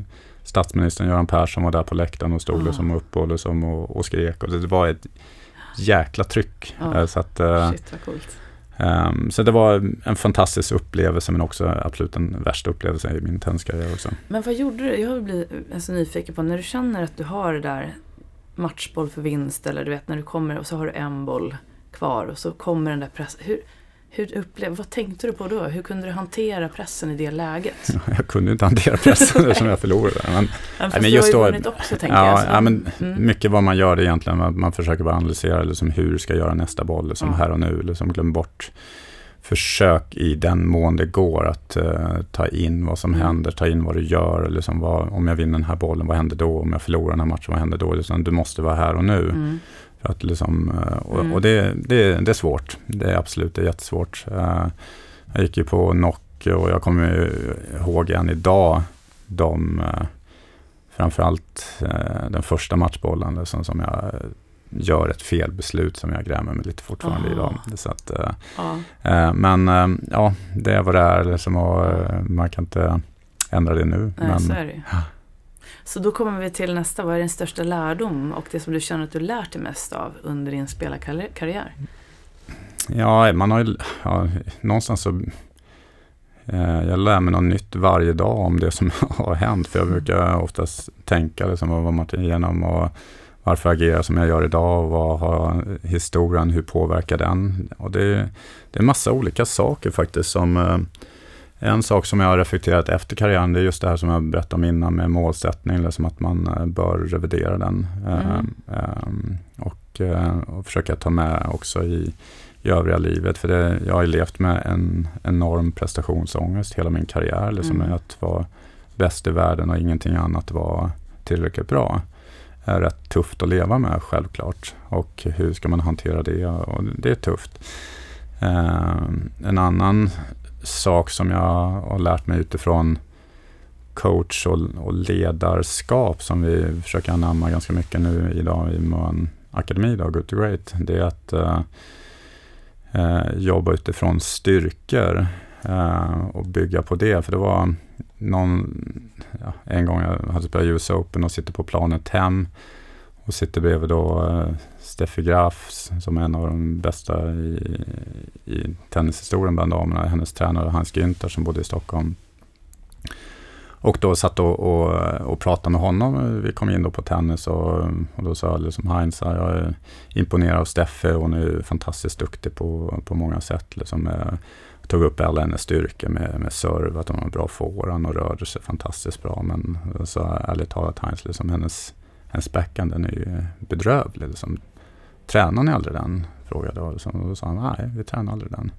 statsministern Göran Persson var där på läktaren och stod Ah. liksom upp och, liksom och, och skrek. Och det, var ett jäkla tryck. Ja. Eh, Så, att, eh, Shit vad coolt. ehm, så det var en fantastisk upplevelse men också absolut den värsta upplevelsen i min tenniskarriär också. Men vad gjorde du? Jag blir alltså, nyfiken på när du känner att du har det där matchboll för vinst eller du vet när du kommer och så har du en boll kvar och så kommer den där pressen. Hur, hur upplev, vad tänkte du på då? Hur kunde du hantera pressen i det läget? Jag kunde inte hantera pressen eftersom jag förlorade. Men, fast men du just då- också ja, jag. ja, men mm. mycket vad man gör egentligen, att man försöker bara analysera liksom hur ska göra nästa boll, liksom Ja. här och nu, liksom glöm bort. Försök i den mån det går att eh, ta in vad som Mm. händer, ta in vad du gör, liksom vad, om jag vinner den här bollen, vad händer då? Om jag förlorar den här matchen, vad händer då? Liksom, du måste vara här och nu. Mm. Att liksom, eh, och Mm. och det, det, det är svårt. Det är absolut det är jättesvårt. Eh, Jag gick ju på knock och jag kommer ihåg än idag de, eh, framförallt den första matchbollen liksom, som jag gör ett felbeslut som jag grämer mig lite fortfarande Ah. idag. Så att, Ja. eh, men eh, ja, det är vad det är liksom, och eh, man kan inte ändra det nu. Nej, men, så är det. Ja. Så då kommer vi till nästa. Vad är din största lärdom och det som du känner att du lärt dig mest av under din spelarkarriär? Ja, man har ju, ja, någonstans så eh, jag lär mig något nytt varje dag om det som har hänt. För jag brukar oftast tänka liksom, vad man tar igenom och varför jag agerar som jag gör idag och vad har historien, hur påverkar den? Och det, det är massa olika saker faktiskt som eh, en sak som jag har reflekterat efter karriären, det är just det här som jag berättade om innan med målsättning, liksom att man eh, bör revidera den. Eh, Mm. ehm, och, eh, och försöka ta med också i, i övriga livet. För det, jag har ju levt med en enorm prestationsångest hela min karriär. Liksom Mm. Att vara bäst i världen och ingenting annat var tillräckligt bra. är rätt tufft att leva med självklart. Och hur ska man hantera det? Och det är tufft. Eh, en annan sak som jag har lärt mig utifrån coach och, och ledarskap som vi försöker anamma ganska mycket nu idag i Moan Akademi, då, Good to Great, det är att eh, eh, jobba utifrån styrkor eh, och bygga på det. För det var någon, ja, en gång jag hade spelat US Open och sitter på planet hem och sitter bredvid då eh, Steffi Graf som är en av de bästa i, i tennishistorien bland damerna. Hennes tränare Hans Günther som bodde i Stockholm. Och då satt och, och, och pratade med honom. Vi kom in då på tennis och, och då sa jag liksom Heinz, jag är imponerad av Steffi. Hon är fantastiskt duktig på, på många sätt. Liksom, jag tog upp alla hennes styrkor med, med serve, att hon har bra forehand och rörde sig fantastiskt bra. Men så ärligt talat Heinz, liksom, hennes, hennes backhand den är ju bedrövlig. Liksom. Tränar ni aldrig den? Frågade jag. Liksom. Och då sa han, nej vi tränar aldrig den.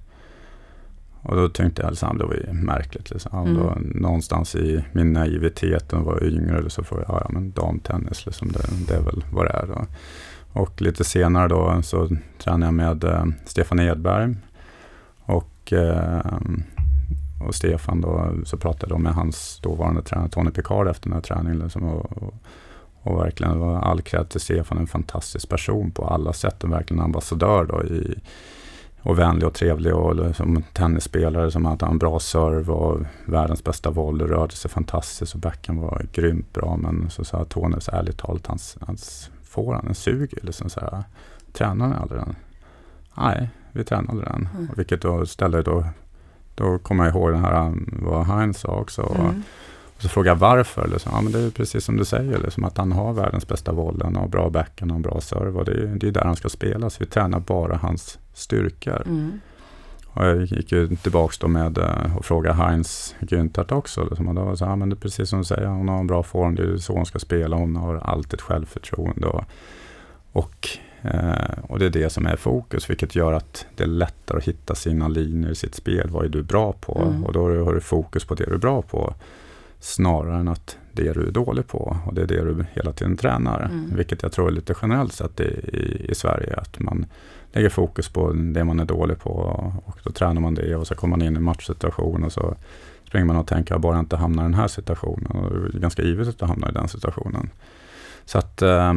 Och då tänkte jag, liksom, det var ju märkligt. Liksom. Mm. då, någonstans i min naivitet, var jag yngre, så får jag, ja, ja men damtennis, liksom, det, det är väl vad det är. Då. Och lite senare då så tränade jag med eh, Stefan Edberg. Och, eh, och Stefan då, så pratade jag med hans dåvarande tränare Tony Picard efter den här träningen. Liksom, och, och, och verkligen var all cred till Stefan, en fantastisk person på alla sätt och verkligen ambassadör då i, och vänlig och trevlig och som tennisspelare som hade en bra serve och världens bästa volley, rörde sig fantastiskt och backen var grymt bra. Men så sa Tony, så ärligt talat, hans, hans forehand, den suger liksom så här. Tränar ni aldrig den? Nej, vi tränade den. Mm. Vilket då ställde då, då kommer jag ihåg den här, vad Heinz sa också. Mm. Och så frågar jag varför. Liksom. Ja, men det är precis som du säger, liksom, att han har världens bästa vollen och bra backhand och bra serve. Det är, det är där han ska spela, så vi tränar bara hans styrkor. Mm. Och jag gick ju tillbaka då med uh, och frågade Heinz Güntert också. Liksom, och då var så, ja, men det är precis som du säger, hon har en bra form, det är så hon ska spela. Hon har alltid självförtroende. Och, och, uh, och det är det som är fokus, vilket gör att det är lättare att hitta sina linjer i sitt spel. Vad är du bra på? Mm. Och då har du fokus på det du är bra på snarare än att det du är dålig på och det är det du hela tiden tränar. Mm. Vilket jag tror är lite generellt sett i, i, i, Sverige, att man lägger fokus på det man är dålig på och då tränar man det och så kommer man in i matchsituation och så springer man och tänker, bara inte hamna i den här situationen. Och det är ganska givet att hamna i den situationen. Så att eh,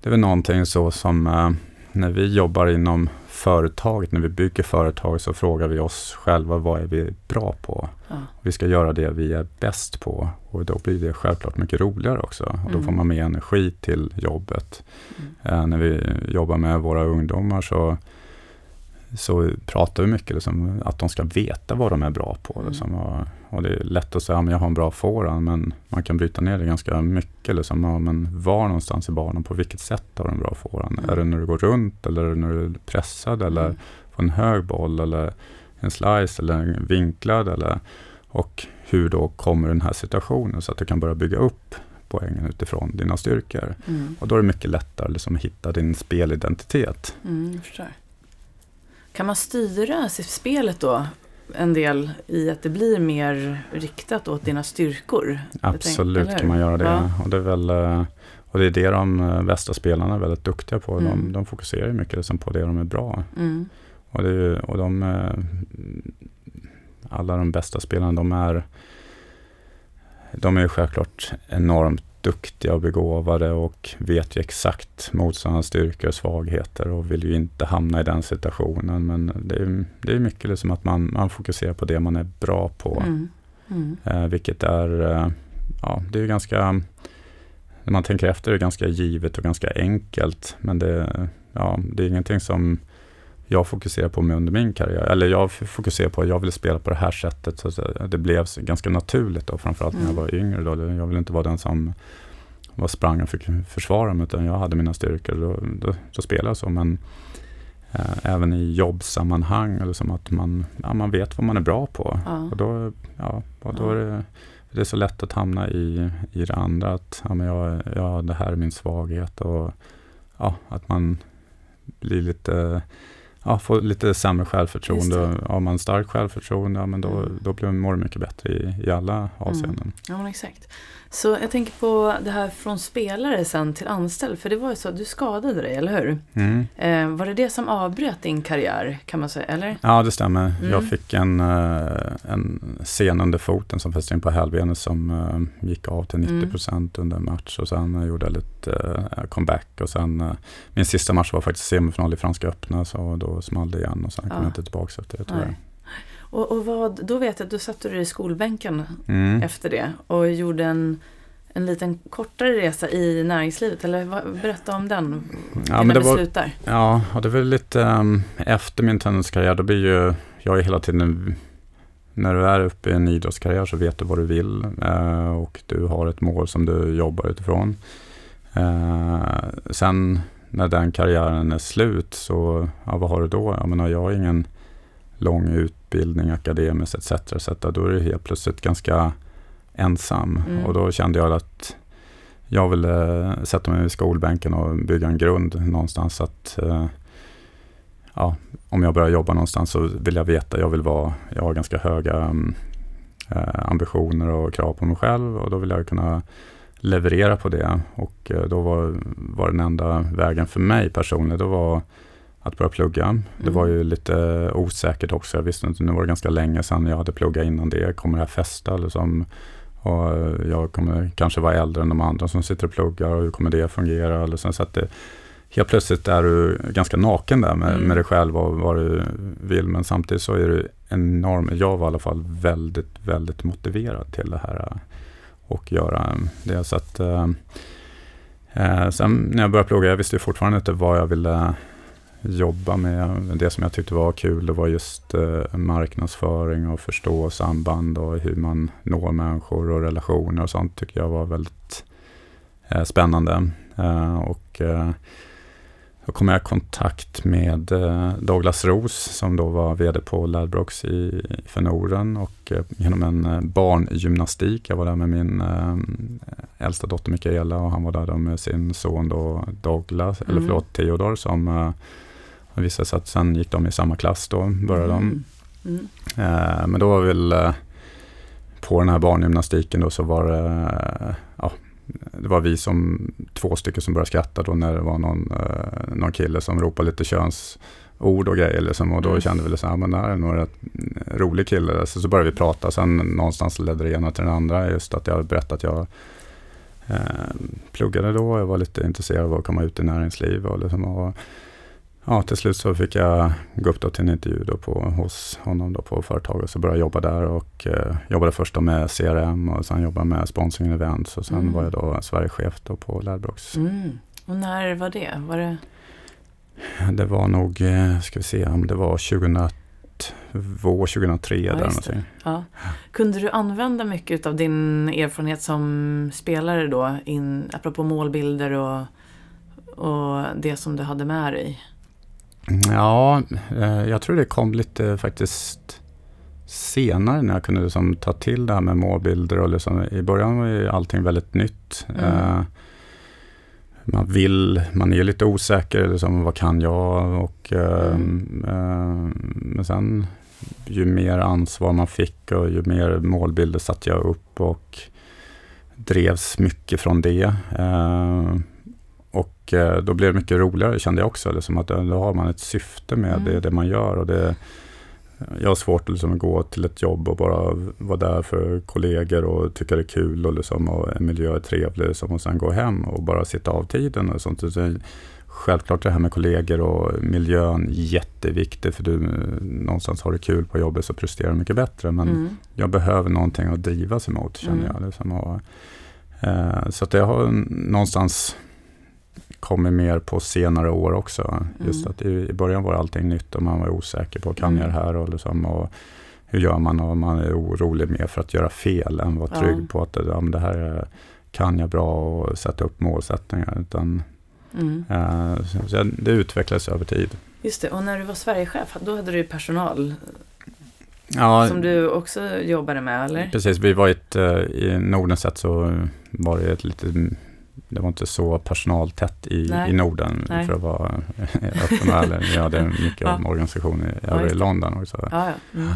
det är väl någonting så som eh, när vi jobbar inom företaget, när vi bygger företag så frågar vi oss själva vad är vi bra på? Ja. Vi ska göra det vi är bäst på och då blir det självklart mycket roligare också. Och då mm. får man mer energi till jobbet. Mm. Eh, när vi jobbar med våra ungdomar så så pratar vi mycket liksom, att de ska veta vad de är bra på. Mm. Liksom, och, och, det är lätt att säga att jag har en bra forehand, men man kan bryta ner det ganska mycket. Liksom, ja, men var någonstans i banan, på vilket sätt har du en bra forehand? Mm. Är det när du går runt eller när du är pressad eller mm. på en hög boll eller en slice eller en vinklad? Eller, och hur då kommer den här situationen så att du kan börja bygga upp poängen utifrån dina styrkor. Mm. Och då är det mycket lättare liksom, att hitta din spelidentitet. Mm. Kan man styra spelet då en del i att det blir mer riktat åt dina styrkor? Absolut tänk, kan man göra det. Ja. Och, det är väl, eh, och det är det de eh, bästa spelarna är väldigt duktiga på. Mm. De, de fokuserar mycket liksom på det de är bra. Mm. Och, det, och de, eh, alla de bästa spelarna, de är, de är självklart enormt duktiga och begåvade och vet ju exakt motståndarnas styrkor och svagheter och vill ju inte hamna i den situationen. Men det är, det är mycket liksom att man, man fokuserar på det man är bra på. Mm. Mm. Eh, vilket är, eh, ja, det är ganska, när man tänker efter, är det ganska givet och ganska enkelt. Men det, ja, det är ingenting som jag fokuserar på mig under min karriär. Eller jag fokuserar på att jag vill spela på det här sättet. Så det blev ganska naturligt då, framförallt när jag mm. var yngre. Då. Jag ville inte vara den som var sprang och fick försvara mig, utan jag hade mina styrkor. Då, då, då spelade jag så. Men eh, även i jobbsammanhang, eller som att man, ja, man vet vad man är bra på. Ja. Och då, ja, och då ja. är det, det är så lätt att hamna i, i det andra. Att ja, men jag, ja, det här är min svaghet. Och ja, att man blir lite ja, få lite sämre självförtroende. Har man starkt självförtroende, ja, men då, mm. då blir man mycket bättre i, i alla avseenden. Mm. Ja, exakt. Så jag tänker på det här från spelare sen till anställd. För det var ju så att du skadade dig, eller hur? Mm. Eh, var det det som avbröt din karriär, kan man säga? Eller? Ja, det stämmer. Mm. Jag fick en, eh, en sen under foten som fäste in på hälbenet som uh, gick av till 90 mm. procent under en match. Och sen uh, gjorde jag lite comeback. Och sen, min sista match var faktiskt semifinal i Franska öppna, så då small det igen. Och sen ja. kom jag inte tillbaka efter det, tyvärr. Och, och vad, då vet jag att du satte dig i skolbänken mm. efter det och gjorde en, en liten kortare resa i näringslivet. Eller vad, berätta om den ja, men det, var, slutar. Ja, det var lite um, efter min tenniskarriär, då blir ju jag är hela tiden när du är uppe i en idrottskarriär så vet du vad du vill uh, och du har ett mål som du jobbar utifrån. Uh, sen när den karriären är slut så, ja, vad har du då? Jag menar, jag har ingen lång utbildning akademiskt etc. etc. Då är det helt plötsligt ganska ensam. Mm. Och då kände jag att jag ville sätta mig i skolbänken och bygga en grund någonstans. att eh, ja, Om jag börjar jobba någonstans så vill jag veta, jag vill vara, jag har ganska höga eh, ambitioner och krav på mig själv och då vill jag kunna leverera på det. Och eh, då var, var den enda vägen för mig personligen, då var att börja plugga. Mm. Det var ju lite osäkert också. Jag visste inte, nu var det ganska länge sedan jag hade pluggat innan det. Kommer det här fästa? Liksom, och jag kommer kanske vara äldre än de andra som sitter och pluggar och hur kommer det fungera? Liksom, så att det, helt plötsligt är du ganska naken där med, Mm. med dig själv och vad du vill. Men samtidigt så är du enorm, jag var i alla fall väldigt, väldigt motiverad till det här och göra det. Så att, eh, eh, sen när jag började plugga, jag visste fortfarande inte vad jag ville jobba med. Det som jag tyckte var kul, det var just eh, marknadsföring och förstå samband och hur man når människor och relationer och sånt tycker jag var väldigt eh, spännande. Eh, och då kom jag i kontakt med Douglas Ros som då var vd på Ladbrokes i, för Norden och genom en barngymnastik. Jag var där med min äldsta dotter Mikaela och han var där med sin son då Douglas, eller Mm. förlåt Theodor som det visade sig att sen gick de i samma klass då, började de. Mm. Mm. Eh, men då var väl eh, på den här barngymnastiken då så var det, eh, ja, det var vi som två stycken som började skratta då när det var någon, eh, någon kille som ropade lite könsord och grejer liksom, och då Mm. kände vi här, men det här är nog rätt rolig kille. Så, så började vi prata, sen någonstans ledde det ena till den andra, just att jag hade berättat att jag eh, pluggade då, jag var lite intresserad av att komma ut i näringsliv och liksom, och, Ja, till slut så fick jag gå upp då till en intervju då på, hos honom då på företaget. Så började jag jobba där och eh, jobbade först med CRM och sen jobbade med sponsring events och sen Mm. var jag då Sverigechef då på Ladbrokes. Mm. Och när var det? Var det? Det var nog, eh, ska vi se, om det var 2002, 2003 Ja, där någonting. Ja. Kunde du använda mycket av din erfarenhet som spelare då, in, apropå målbilder och, och det som du hade med dig? Ja, eh, jag tror det kom lite faktiskt senare när jag kunde liksom ta till det här med målbilder. Och liksom, I början var ju allting väldigt nytt. Mm. Eh, man vill, man är lite osäker, liksom, vad kan jag? Och, eh, Mm. men sen ju mer ansvar man fick och ju mer målbilder satte jag upp och drevs mycket från det. Eh, och eh, då blev det mycket roligare kände jag också. Liksom att då har man ett syfte med Mm. det, det man gör. Och det, jag har svårt att liksom gå till ett jobb och bara vara där för kollegor och tycka det är kul och, liksom, och en miljö är trevlig liksom, och sen gå hem och bara sitta av tiden och sånt. Så självklart det här med kollegor och miljön jätteviktigt för du eh, någonstans har det kul på jobbet så presterar du mycket bättre. Men Mm. jag behöver någonting att drivas emot känner Mm. jag. Liksom, och, eh, så att jag har någonstans kommit mer på senare år också. Just Mm. att i, i början var allting nytt och man var osäker på kan Mm. jag det här och, liksom, och hur gör man och man är orolig mer för att göra fel än vara trygg Ja. på att ja, det här är- kan jag bra och sätta upp målsättningar. Utan, Mm. eh, så, så det utvecklades över tid. Just det, och när du var Sverigechef, då hade du personal Ja, som du också jobbade med, eller? Precis, vi var ett, eh, i Norden sett så var det ett lite, det var inte så personaltätt i, Nej. i Norden Nej. för att vara öppen och ärlig. Vi hade mycket Ja. organisation i, över i. London också. Ja, ja. Mm.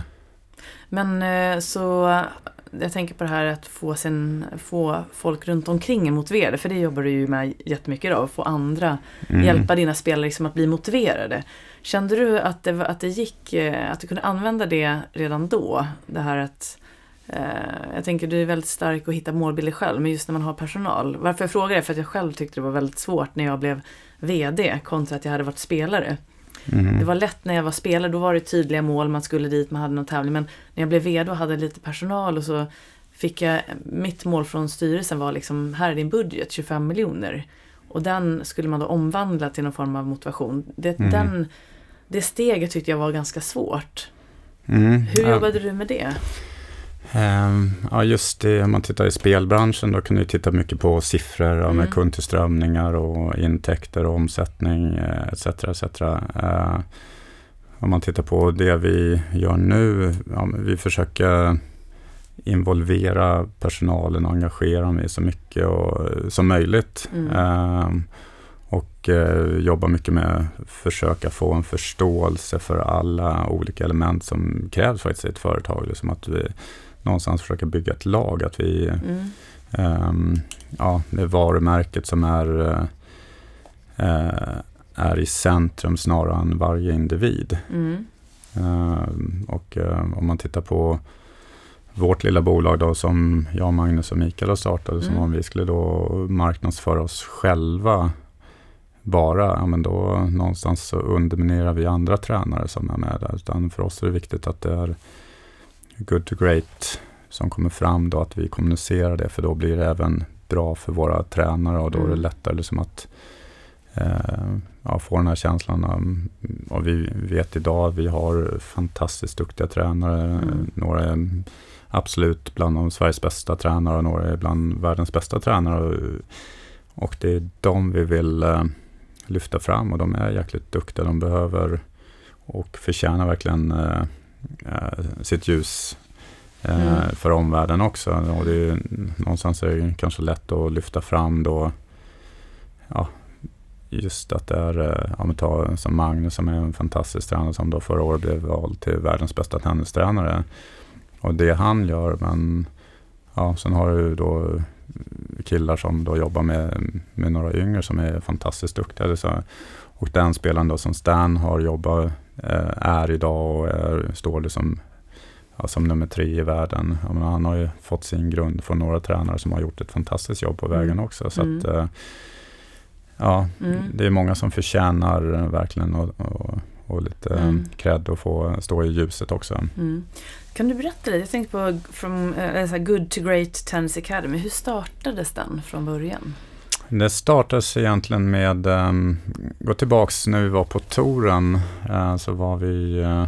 Men eh, så jag tänker på det här att få, sin, få folk runt omkring motiverade, för det jobbar du ju med jättemycket idag, att få andra Mm. hjälpa dina spelare liksom att bli motiverade. Kände du att det, att det gick, eh, att du kunde använda det redan då? Det här att, jag tänker du är väldigt stark att hitta målbilder själv, men just när man har personal. Varför jag frågar är för att jag själv tyckte det var väldigt svårt när jag blev VD kontra att jag hade varit spelare. Mm. Det var lätt när jag var spelare, då var det tydliga mål, man skulle dit, man hade någon tävling. Men när jag blev VD och hade lite personal och så fick jag, mitt mål från styrelsen var liksom, här är din budget, 25 miljoner. Och den skulle man då omvandla till någon form av motivation. Det, Mm. den, det steget tyckte jag var ganska svårt. Mm. Hur Ja. jobbade du med det? Ehm, Ja, just det. Om man tittar i spelbranschen då kan du titta mycket på siffror ja, med Mm. kundtillströmningar och intäkter och omsättning eh, etc. etc. Eh, Om man tittar på det vi gör nu, ja, vi försöker involvera personalen och engagera dem i så mycket och, som möjligt. Mm. Ehm, och eh, jobba mycket med att försöka få en förståelse för alla olika element som krävs faktiskt i ett företag. Liksom att vi någonstans försöker bygga ett lag. Att vi, Mm. ehm, ja, det är varumärket som är, eh, är i centrum snarare än varje individ. Mm. Ehm, och eh, om man tittar på vårt lilla bolag då som jag, Magnus och Mikael har startat, som Mm. om vi skulle då marknadsföra oss själva bara, ja, men då någonstans så underminerar vi andra tränare som är med där. Utan för oss är det viktigt att det är good to great som kommer fram då, att vi kommunicerar det, för då blir det även bra för våra tränare och då är det Mm. lättare liksom att eh, ja, få den här känslan. av- Och vi vet idag att vi har fantastiskt duktiga tränare. Mm. Några är absolut bland de Sveriges bästa tränare och några är bland världens bästa tränare. Och, det är de vi vill eh, lyfta fram och de är jäkligt duktiga. De behöver och förtjänar verkligen eh, sitt ljus eh, Mm. för omvärlden också. Och det är, någonstans är det kanske lätt att lyfta fram då ja, just att det är, eh, ja men ta som Magnus som är en fantastisk tränare som då förra året blev vald till världens bästa tennistränare. Och det han gör, men ja, sen har du då killar som då jobbar med, med några yngre som är fantastiskt duktiga. Så, och den spelaren då som Stan har jobbat, eh, är idag och är, står liksom ja, som nummer tre i världen. Ja, men han har ju fått sin grund från några tränare som har gjort ett fantastiskt jobb på vägen Mm. också. Så Mm. att, eh, ja, Mm. det är många som förtjänar eh, verkligen och, och, och lite Mm. mm. cred och få stå i ljuset också. Mm. Kan du berätta lite? Jag tänkte på from, eh, här Good to Great Tennis Academy. Hur startades den från början? Det startades egentligen med, um, gå tillbaks när vi var på touren, uh, så var vi, uh,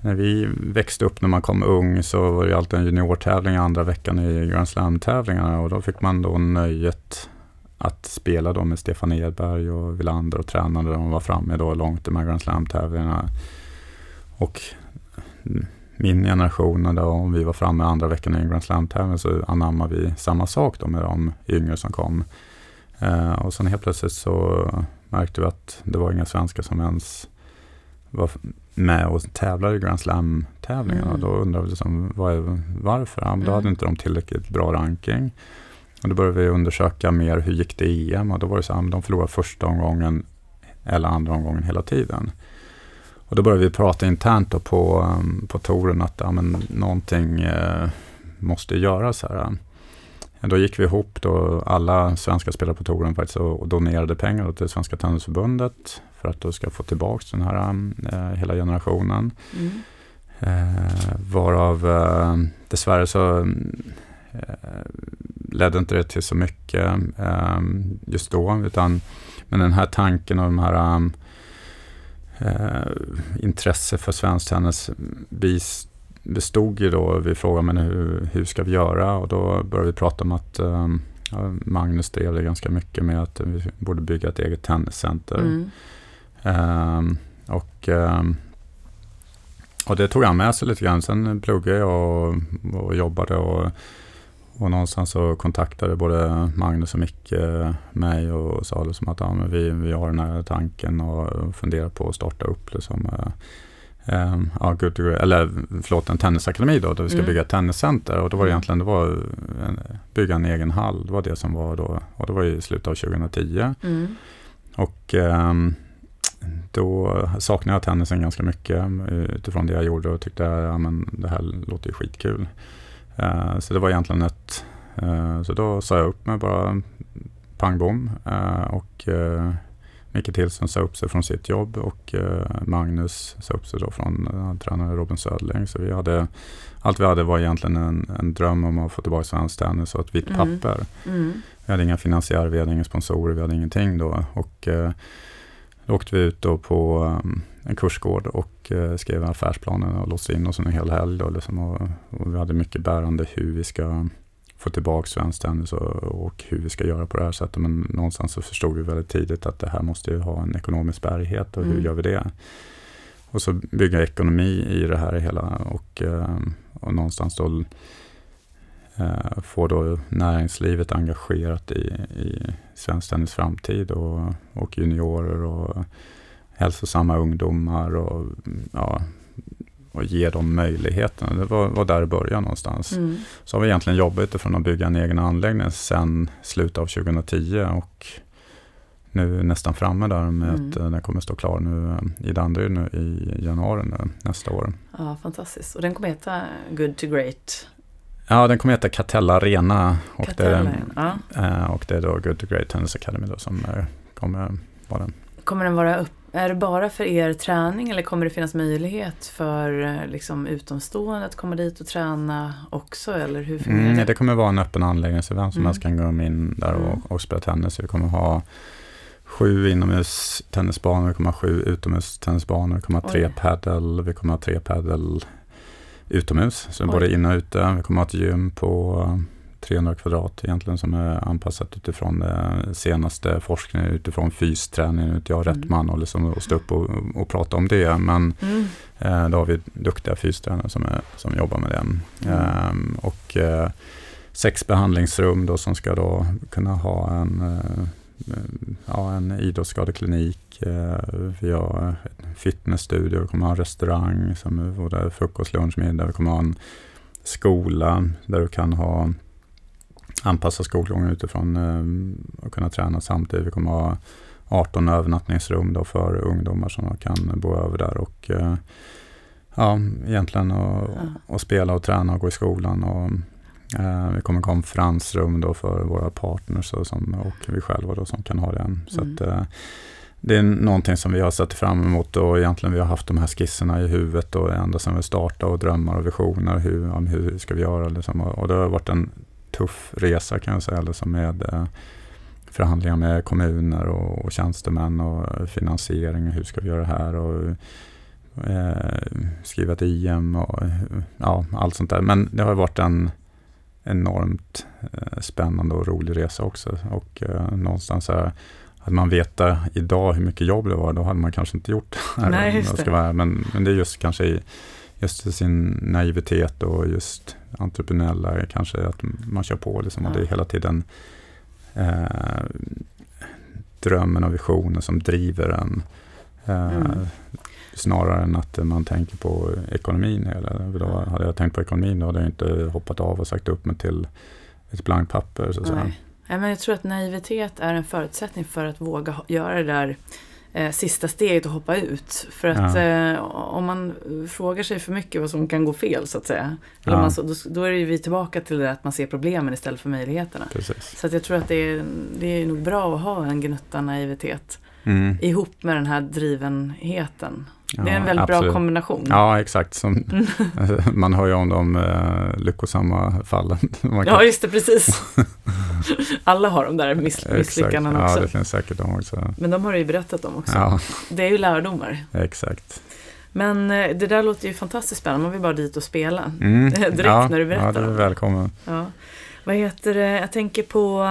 när vi växte upp när man kom ung så var det alltid en juniortävling andra veckan i Grand Slam-tävlingarna och då fick man då nöjet att spela då med Stefan Edberg och Villander och tränade. De var framme då långt i de här Grand Slam-tävlingarna. Och mm, min generation, då, om vi var framme andra veckan i en Grand Slam-tävling så anammade vi samma sak då med de yngre som kom. Eh, och sen helt plötsligt så märkte vi att det var inga svenskar som ens var med och tävlade i Grand Slam-tävlingarna. Mm. Då undrade vi liksom, vad varför? Ja, men då Mm. hade inte de tillräckligt bra ranking. Och då började vi undersöka mer hur gick det i EM och då var det så här, de förlorade första omgången eller andra omgången hela tiden. Och då började vi prata internt på, um, på touren att ja, men någonting eh, måste göras här. Då gick vi ihop då alla svenska spelare på touren faktiskt och, donerade pengar till Svenska Tennisförbundet för att då ska få tillbaka den här eh, hela generationen. Mm. Eh, varav eh, dessvärre så eh, ledde inte det till så mycket eh, just då. Utan, men den här tanken och de här um, eh, intresse för svensk tennis bestod ju då, vi frågade men hur, hur ska vi göra? Och då började vi prata om att eh, Magnus drev det ganska mycket med att vi borde bygga ett eget tenniscenter. Mm. Ehm, och, ehm, och det tog han med sig lite grann. Sen pluggade jag och, och jobbade och, och någonstans så kontaktade både Magnus och Micke mig och sa liksom att ja, vi, vi har den här tanken och funderar på att starta upp liksom, eh, ehm, ja, eller förlåt, en tennisakademi då, där vi ska Mm. bygga ett tenniscenter. Och då var det Mm. egentligen, det var en, bygga en egen hall. Det var det som var då, och det var i slutet av 2010. Mm. Och ehm, då saknade jag tennisen ganska mycket eh, utifrån det jag gjorde och tyckte att ja, men det här låter ju skitkul. Eh, så det var egentligen ett, eh, så då sa jag upp mig bara pang bom eh, och uh, Micke Tillson sa upp sig från sitt jobb och Magnus sa upp sig då från uh, tränare Robin Södling. Så vi hade, allt vi hade var egentligen en, en dröm om att få tillbaka svensk tennis och ett vitt Mm. papper. Mm. Vi hade inga finansiärer, vi hade inga sponsorer, vi hade ingenting då. Och då åkte vi ut på um, en kursgård och eh, skrev affärsplanen och låste in oss en hel helg. Då, liksom, och, och vi hade mycket bärande hur vi ska få tillbaka svensk tennis och, och hur vi ska göra på det här sättet. Men någonstans så förstod vi väldigt tidigt att det här måste ju ha en ekonomisk bärighet och hur Mm. gör vi det? Och så bygga ekonomi i det här hela och, eh, och någonstans då eh, få då näringslivet engagerat i, i svensk tennis framtid och, och juniorer och hälsosamma ungdomar och, ja, och ge dem möjligheterna. Det var, var där det började någonstans. Mm. Så har vi egentligen jobbat utifrån att bygga en egen anläggning sedan slutet av 2010 och nu är nästan framme där med Mm. att eh, den kommer stå klar nu eh, i Danderyd nu i januari nu, nästa år. Ja, fantastiskt. Och den kommer heta Good to Great. Ja, den kommer heta Catella Arena och, det Catella. Ja. eh, och det är då Good to Great Tennis Academy då som eh, kommer vara den. Kommer den vara upp, är det bara för er träning eller kommer det finnas möjlighet för eh, liksom, utomstående att komma dit och träna också? Eller hur Mm, det? det kommer vara en öppen anläggning så vem som Mm. helst kan gå in där Mm. och, och spela tennis. Vi kommer ha sju inomhus tennisbanor, vi kommer ha sju utomhus tennisbanor, vi kommer ha tre Oj. paddel, vi kommer ha tre paddel utomhus, så Oj. både in och ute. Vi kommer ha ett gym på eh, 300 kvadrat egentligen som är anpassat utifrån det senaste forskningen, utifrån fysträning. Nu är jag rätt Mm. man och, liksom, att stå upp och, och prata om det, men Mm. Eh, då har vi duktiga fystränare som, är, som jobbar med det. Mm. Ehm, och eh, sex behandlingsrum då som ska då kunna ha en, eh, ja, en idrottsskadeklinik. Eh, vi har en fitnessstudio, vi kommer ha en restaurang som både frukost, lunch, middag. Vi kommer ha en skola där du kan ha anpassa skolgången utifrån eh, att kunna träna samtidigt. Vi kommer ha 18 övernattningsrum då för ungdomar som kan bo över där och eh, ja, egentligen och, och spela och träna och gå i skolan. Och, vi kommer ha konferensrum då för våra partners och, som, och vi själva då som kan ha det. Så Mm. att, eh, det är någonting som vi har sett fram emot och egentligen vi har haft de här skisserna i huvudet och ända sedan vi startade och drömmar och visioner. Hur, om hur ska vi göra? Liksom. Och, och det har varit en tuff resa kan jag säga, liksom med eh, förhandlingar med kommuner och, och tjänstemän och finansiering. Hur ska vi göra det här? Och, eh, skriva ett IM och eh, ja, allt sånt där. Men det har varit en enormt eh, spännande och rolig resa också. Och eh, någonstans här, hade man vetat idag hur mycket jobb det var, då hade man kanske inte gjort det. här, Nej, just det. vara- Men, men det är just kanske i just sin naivitet och just entreprenöriella kanske att man kör på liksom, och det är hela tiden eh, drömmen och visionen som driver en. Eh, Mm. Snarare än att man tänker på ekonomin. Eller då hade jag tänkt på ekonomin då hade jag inte hoppat av och sagt upp mig till ett blankt papper. Så. Nej. Nej, men jag tror att naivitet är en förutsättning för att våga göra det där eh, sista steget och hoppa ut. För att Ja. eh, om man frågar sig för mycket vad som kan gå fel så att säga. Eller Ja. man, då, då är ju vi tillbaka till det där att man ser problemen istället för möjligheterna. Precis. Så att jag tror att det är, det är nog bra att ha en gnutta naivitet Mm. ihop med den här drivenheten. Ja, det är en väldigt bra absolut. kombination. Ja, exakt. Som, man hör ju om de uh, lyckosamma fallen. Kan- Ja, just det, precis. Alla har de där miss, misslyckandena Ja, också. det finns säkert de också. Men de har du ju berättat om också. Ja, Det är ju lärdomar. exakt. Men eh, det där låter ju fantastiskt spännande. Man vill bara dit och spela. Mm. Direkt ja, när du berättar Ja, du är välkommen. Ja. Vad heter det? Jag tänker på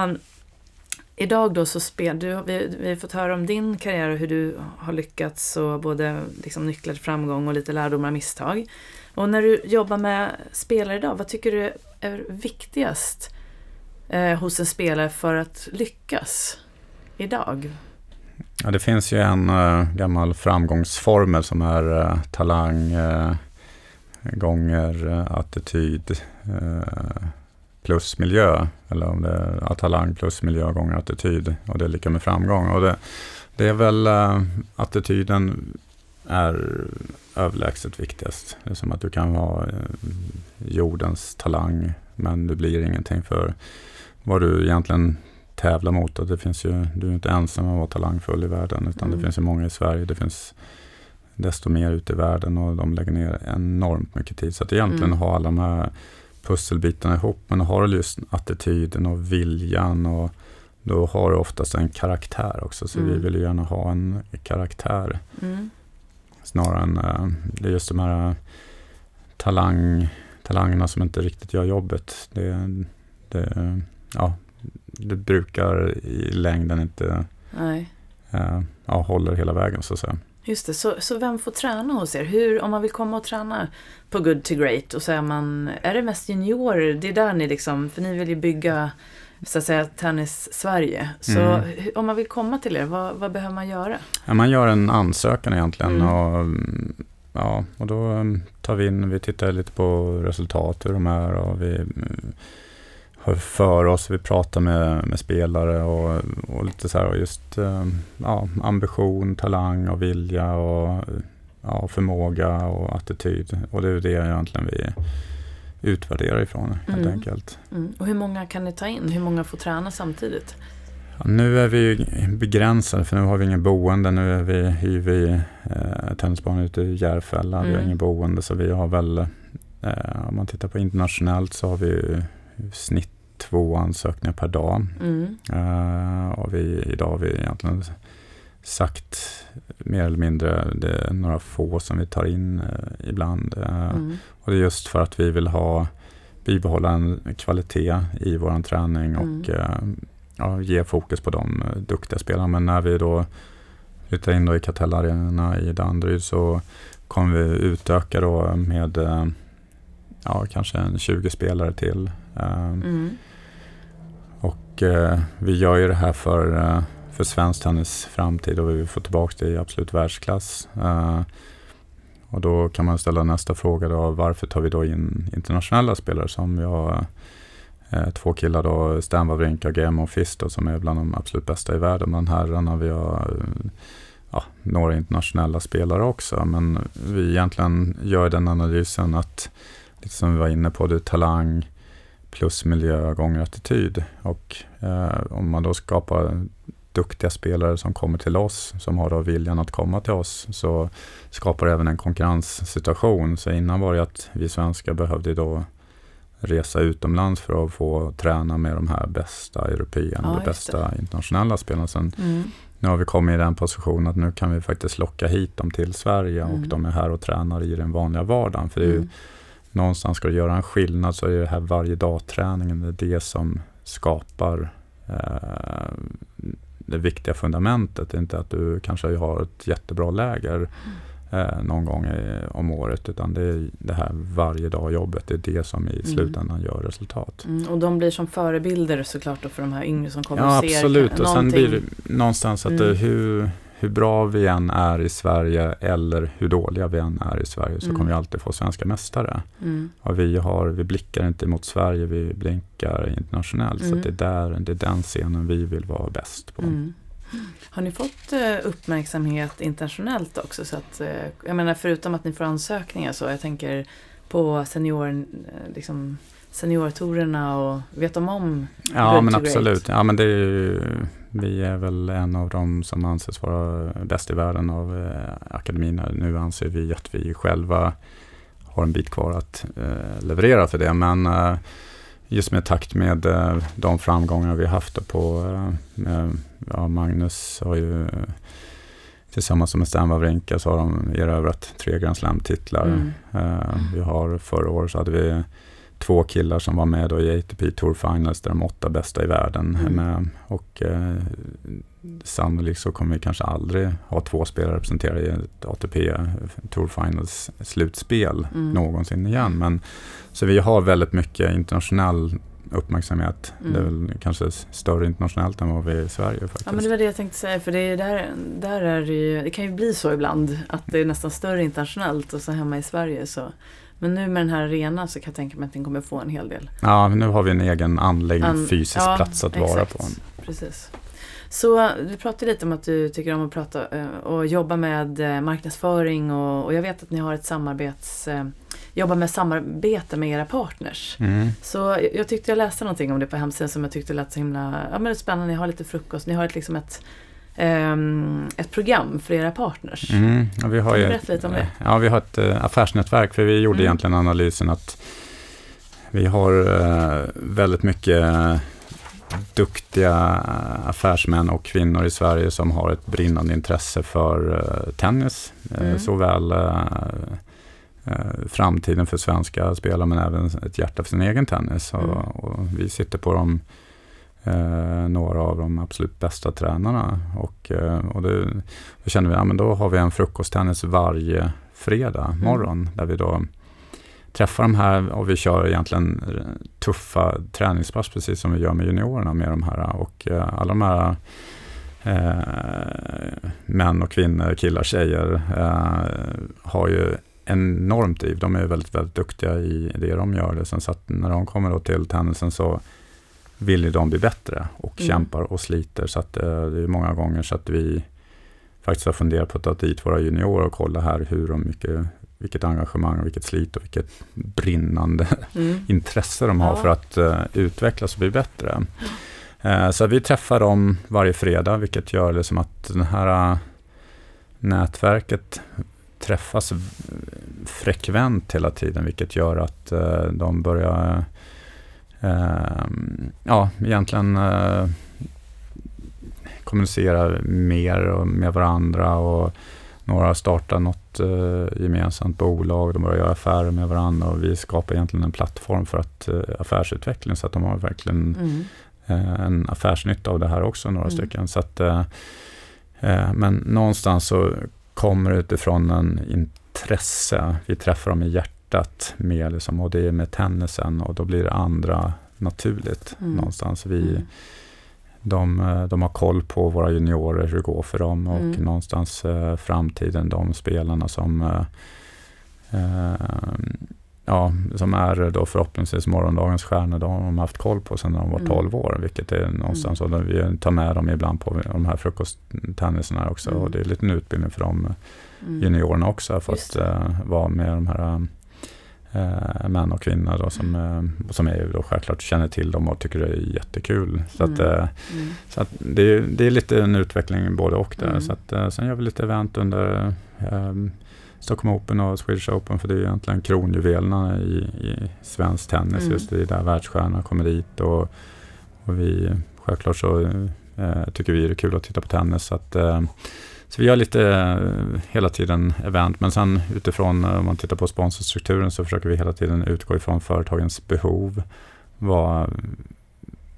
Idag då så spel, du, vi, vi har fått höra om din karriär och hur du har lyckats och både liksom nycklar till framgång och lite lärdomar och misstag. Och när du jobbar med spelare idag, vad tycker du är viktigast eh, hos en spelare för att lyckas idag? Ja, det finns ju en äh, gammal framgångsformel som är äh, talang äh, gånger attityd plus miljö. Eller om det är talang plus miljö gånger attityd. Och det är lika med framgång. Och det, det är väl eh, attityden är överlägset viktigast. Det är som att du kan ha eh, jordens talang men du blir ingenting för vad du egentligen tävlar mot. Och det finns ju, du är inte ensam om att vara talangfull i världen utan Mm. det finns ju många i Sverige. Det finns desto mer ute i världen och de lägger ner enormt mycket tid. Så att egentligen Mm. ha alla de här pusselbitarna ihop. Men har du just attityden och viljan och då har du oftast en karaktär också. Så vi Mm. vill ju gärna ha en karaktär Mm. snarare än eh, det är just de här eh, talang, talangerna som inte riktigt gör jobbet. Det, det, ja, det brukar i längden inte Nej. eh, ja, håller hela vägen så att säga. Just det, så, så vem får träna hos er? Hur, om man vill komma och träna på Good to Great och så är man, är det mest juniorer? Det är där ni liksom, för ni vill ju bygga så att säga tennis-Sverige. Så Mm. om man vill komma till er, vad, vad behöver man göra? Ja, man gör en ansökan egentligen Mm. och, ja, och då mm, tar vi in, vi tittar lite på resultat, hur de är och vi för oss, vi pratar med, med spelare och, och lite så här och just eh, ja, ambition, talang och vilja och ja, förmåga och attityd. Och det är det egentligen vi utvärderar ifrån helt Mm. enkelt. Mm. Och hur många kan ni ta in? Hur många får träna samtidigt? Ja, nu är vi begränsade för nu har vi ingen boende. Nu är vi, hyr vi eh, tennisbanan ute i Järfälla. Mm. Vi har mm. ingen boende så vi har väl, eh, om man tittar på internationellt så har vi snitt två ansökningar per dag. Mm. Uh, och vi, idag har vi egentligen sagt mer eller mindre, det är några få som vi tar in uh, ibland. Uh, mm. Och det är just för att vi vill ha bibehålla en kvalitet i vår träning och mm. ja, ge fokus på de duktiga spelarna. Men när vi då flyttar in då i Katellarena i Danderyd så kommer vi utöka då med ja, kanske en 20 spelare till. Mm. Och eh, vi gör ju det här för, eh, för svensk tennis framtid och vi vill få tillbaka det i absolut världsklass. Eh, och då kan man ställa nästa fråga då, varför tar vi då in internationella spelare som vi har eh, två killar då, Stan Wawrinka och Gemo Fisto som är bland de absolut bästa i världen. Men herrarna, vi har ja, några internationella spelare också. Men vi egentligen gör den analysen att, lite som vi var inne på, det är talang, plus miljö gånger attityd. Och eh, om man då skapar duktiga spelare som kommer till oss, som har då viljan att komma till oss, så skapar det även en konkurrenssituation. Så innan var det att vi svenskar behövde då resa utomlands för att få träna med de här bästa européerna, ja, de bästa internationella spelarna. Sen, mm. Nu har vi kommit i den positionen att nu kan vi faktiskt locka hit dem till Sverige mm. och de är här och tränar i den vanliga vardagen. För det är mm någonstans ska du göra en skillnad så är det här varje dag-träningen, det är det som skapar eh, det viktiga fundamentet. Det är inte att du kanske har ett jättebra läger eh, någon gång i, om året utan det är det här varje dag jobbet. Det är det som i mm. slutändan mm. gör resultat. Mm, och de blir som förebilder såklart för de här yngre som kommer ja, och ser absolut. Och sen blir det någonstans att mm. hur, hur bra vi än är i Sverige eller hur dåliga vi än är i Sverige så mm. kommer vi alltid få svenska mästare. Mm. Och vi, har, vi blickar inte mot Sverige, vi blinkar internationellt. Mm. Så det, är där, det är den scenen vi vill vara bäst på. Mm. Har ni fått uh, uppmärksamhet internationellt också? Så att, uh, jag menar förutom att ni får ansökningar så, jag tänker på senior, uh, liksom, seniortorerna och vet de om Ja men absolut. Ja, men det är ju, vi är väl en av de som anses vara bäst i världen av eh, akademin. Nu anser vi att vi själva har en bit kvar att eh, leverera för det. Men eh, just med takt med de framgångar vi haft på ja, Magnus har ju tillsammans med Stan Wawrinka så har de erövrat tre Grand Slam-titlar. Mm. Vi har förra året så hade vi två killar som var med i ATP Tour Finals, där de åtta bästa i världen mm. med. Och eh, sannolikt så kommer vi kanske aldrig ha två spelare representerade i ett ATP Tour Finals slutspel mm. någonsin igen. Men, så vi har väldigt mycket internationell uppmärksamhet. Mm. Det är väl kanske större internationellt än vad vi är i Sverige faktiskt. Ja men det var det jag tänkte säga för det, är där, där är det ju, det kan ju bli så ibland att det är nästan större internationellt och så hemma i Sverige så men nu med den här arenan så kan jag tänka mig att den kommer få en hel del. Ja, nu har vi en egen anläggning, en fysisk ja, plats att exakt. vara på. Precis. Så du pratade lite om att du tycker om att prata eh, och jobba med eh, marknadsföring och, och jag vet att ni har ett samarbets eh, jobbar med samarbete med era partners. Mm. Så jag tyckte jag läste någonting om det på hemsidan som jag tyckte lät så himla ja, men det är spännande. Ni har lite frukost, ni har ett, liksom ett ett program för era partners. Mm, vi har ju, berätta lite om det? Ja, vi har ett uh, affärsnätverk, för vi gjorde mm. egentligen analysen att vi har uh, väldigt mycket duktiga affärsmän och kvinnor i Sverige som har ett brinnande intresse för tennis. Mm. Såväl framtiden för svenska spelare men även ett hjärta för sin egen tennis. Mm. Och, och vi sitter på de eh, några av de absolut bästa tränarna. Och, eh, och det, då kände vi, ja men då har vi en frukosttennis varje fredag mm. morgon mm. där vi då träffar de här och vi kör egentligen tuffa träningspass precis som vi gör med juniorerna med de här och eh, alla de här eh, män och kvinnor, killar, tjejer eh, har ju enormt driv. De är väldigt, väldigt duktiga i det de gör. Sen så att när de kommer då till tennisen så vill ju de bli bättre och mm. kämpar och sliter. Så att, eh, det är många gånger så att vi faktiskt har funderat på att ta dit våra juniorer och kolla här hur de mycket, vilket engagemang och vilket slit och vilket brinnande mm. intresse de har ja. för att uh, utvecklas och bli bättre. Eh, så vi träffar dem varje fredag, vilket gör liksom att det här nätverket träffas frekvent hela tiden, vilket gör att de börjar ja, egentligen kommunicera mer med varandra och några har startat något eh, gemensamt bolag, de börjar göra affärer med varandra och vi skapar egentligen en plattform för att, eh, affärsutveckling så att de har verkligen mm. eh, en affärsnytta av det här också, några mm. stycken. Så att, eh, eh, men någonstans så kommer det utifrån en intresse, vi träffar dem i hjärtat mer liksom, och det är med tennisen och då blir det andra naturligt mm. någonstans. Vi, mm. De, eh, de har koll på våra juniorer, hur det går för dem och mm. någonstans eh, framtiden, de spelarna som eh, eh, ja, som är då förhoppningsvis morgondagens stjärnor, de har de haft koll på sedan de var 12 mm. år, vilket är någonstans mm. så. Vi tar med dem ibland på de här frukosttennisarna också mm. och det är lite en utbildning för de mm. juniorerna också för att uh, vara med de här eh, män och kvinnor då, som, eh, som är då självklart känner till dem och tycker det är jättekul. Så, mm. att, eh, mm. så att det, det är lite en utveckling både och där. Mm. Så att, eh, sen gör vi lite event under eh, Stockholm Open och Swedish Open för det är egentligen kronjuvelerna i, i svensk tennis. Mm. Just det är där världsstjärnorna kommer dit och, och vi självklart så eh, tycker vi det är kul att titta på tennis. Så att, eh, så vi gör lite eh, hela tiden event, men sen utifrån eh, om man tittar på sponsorstrukturen så försöker vi hela tiden utgå ifrån företagens behov. Vad,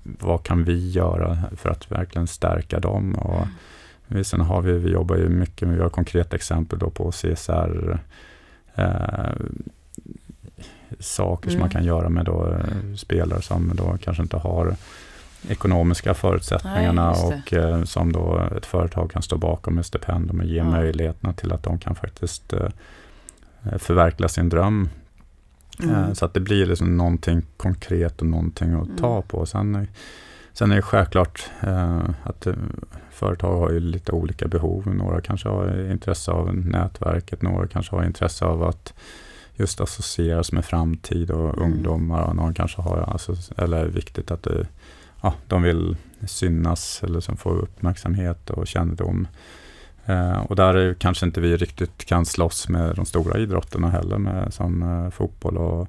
vad kan vi göra för att verkligen stärka dem? Och mm. Sen har vi, vi jobbar ju mycket med, vi har konkreta exempel då på CSR eh, saker mm. som man mm. kan göra med då, eh, spelare som då kanske inte har ekonomiska förutsättningarna Nej, och eh, som då ett företag kan stå bakom med stipendium och ge ja. möjligheterna till att de kan faktiskt eh, förverkliga sin dröm. Mm. Eh, så att det blir liksom någonting konkret och någonting att ta mm. på. Sen, sen är det självklart eh, att eh, företag har ju lite olika behov. Några kanske har intresse av nätverket, några kanske har intresse av att just associeras med framtid och mm. ungdomar. Och någon kanske har, alltså, eller är viktigt att det ja, de vill synas eller som få uppmärksamhet och kännedom. Eh, och där kanske inte vi riktigt kan slåss med de stora idrotterna heller, med, som eh, fotboll och,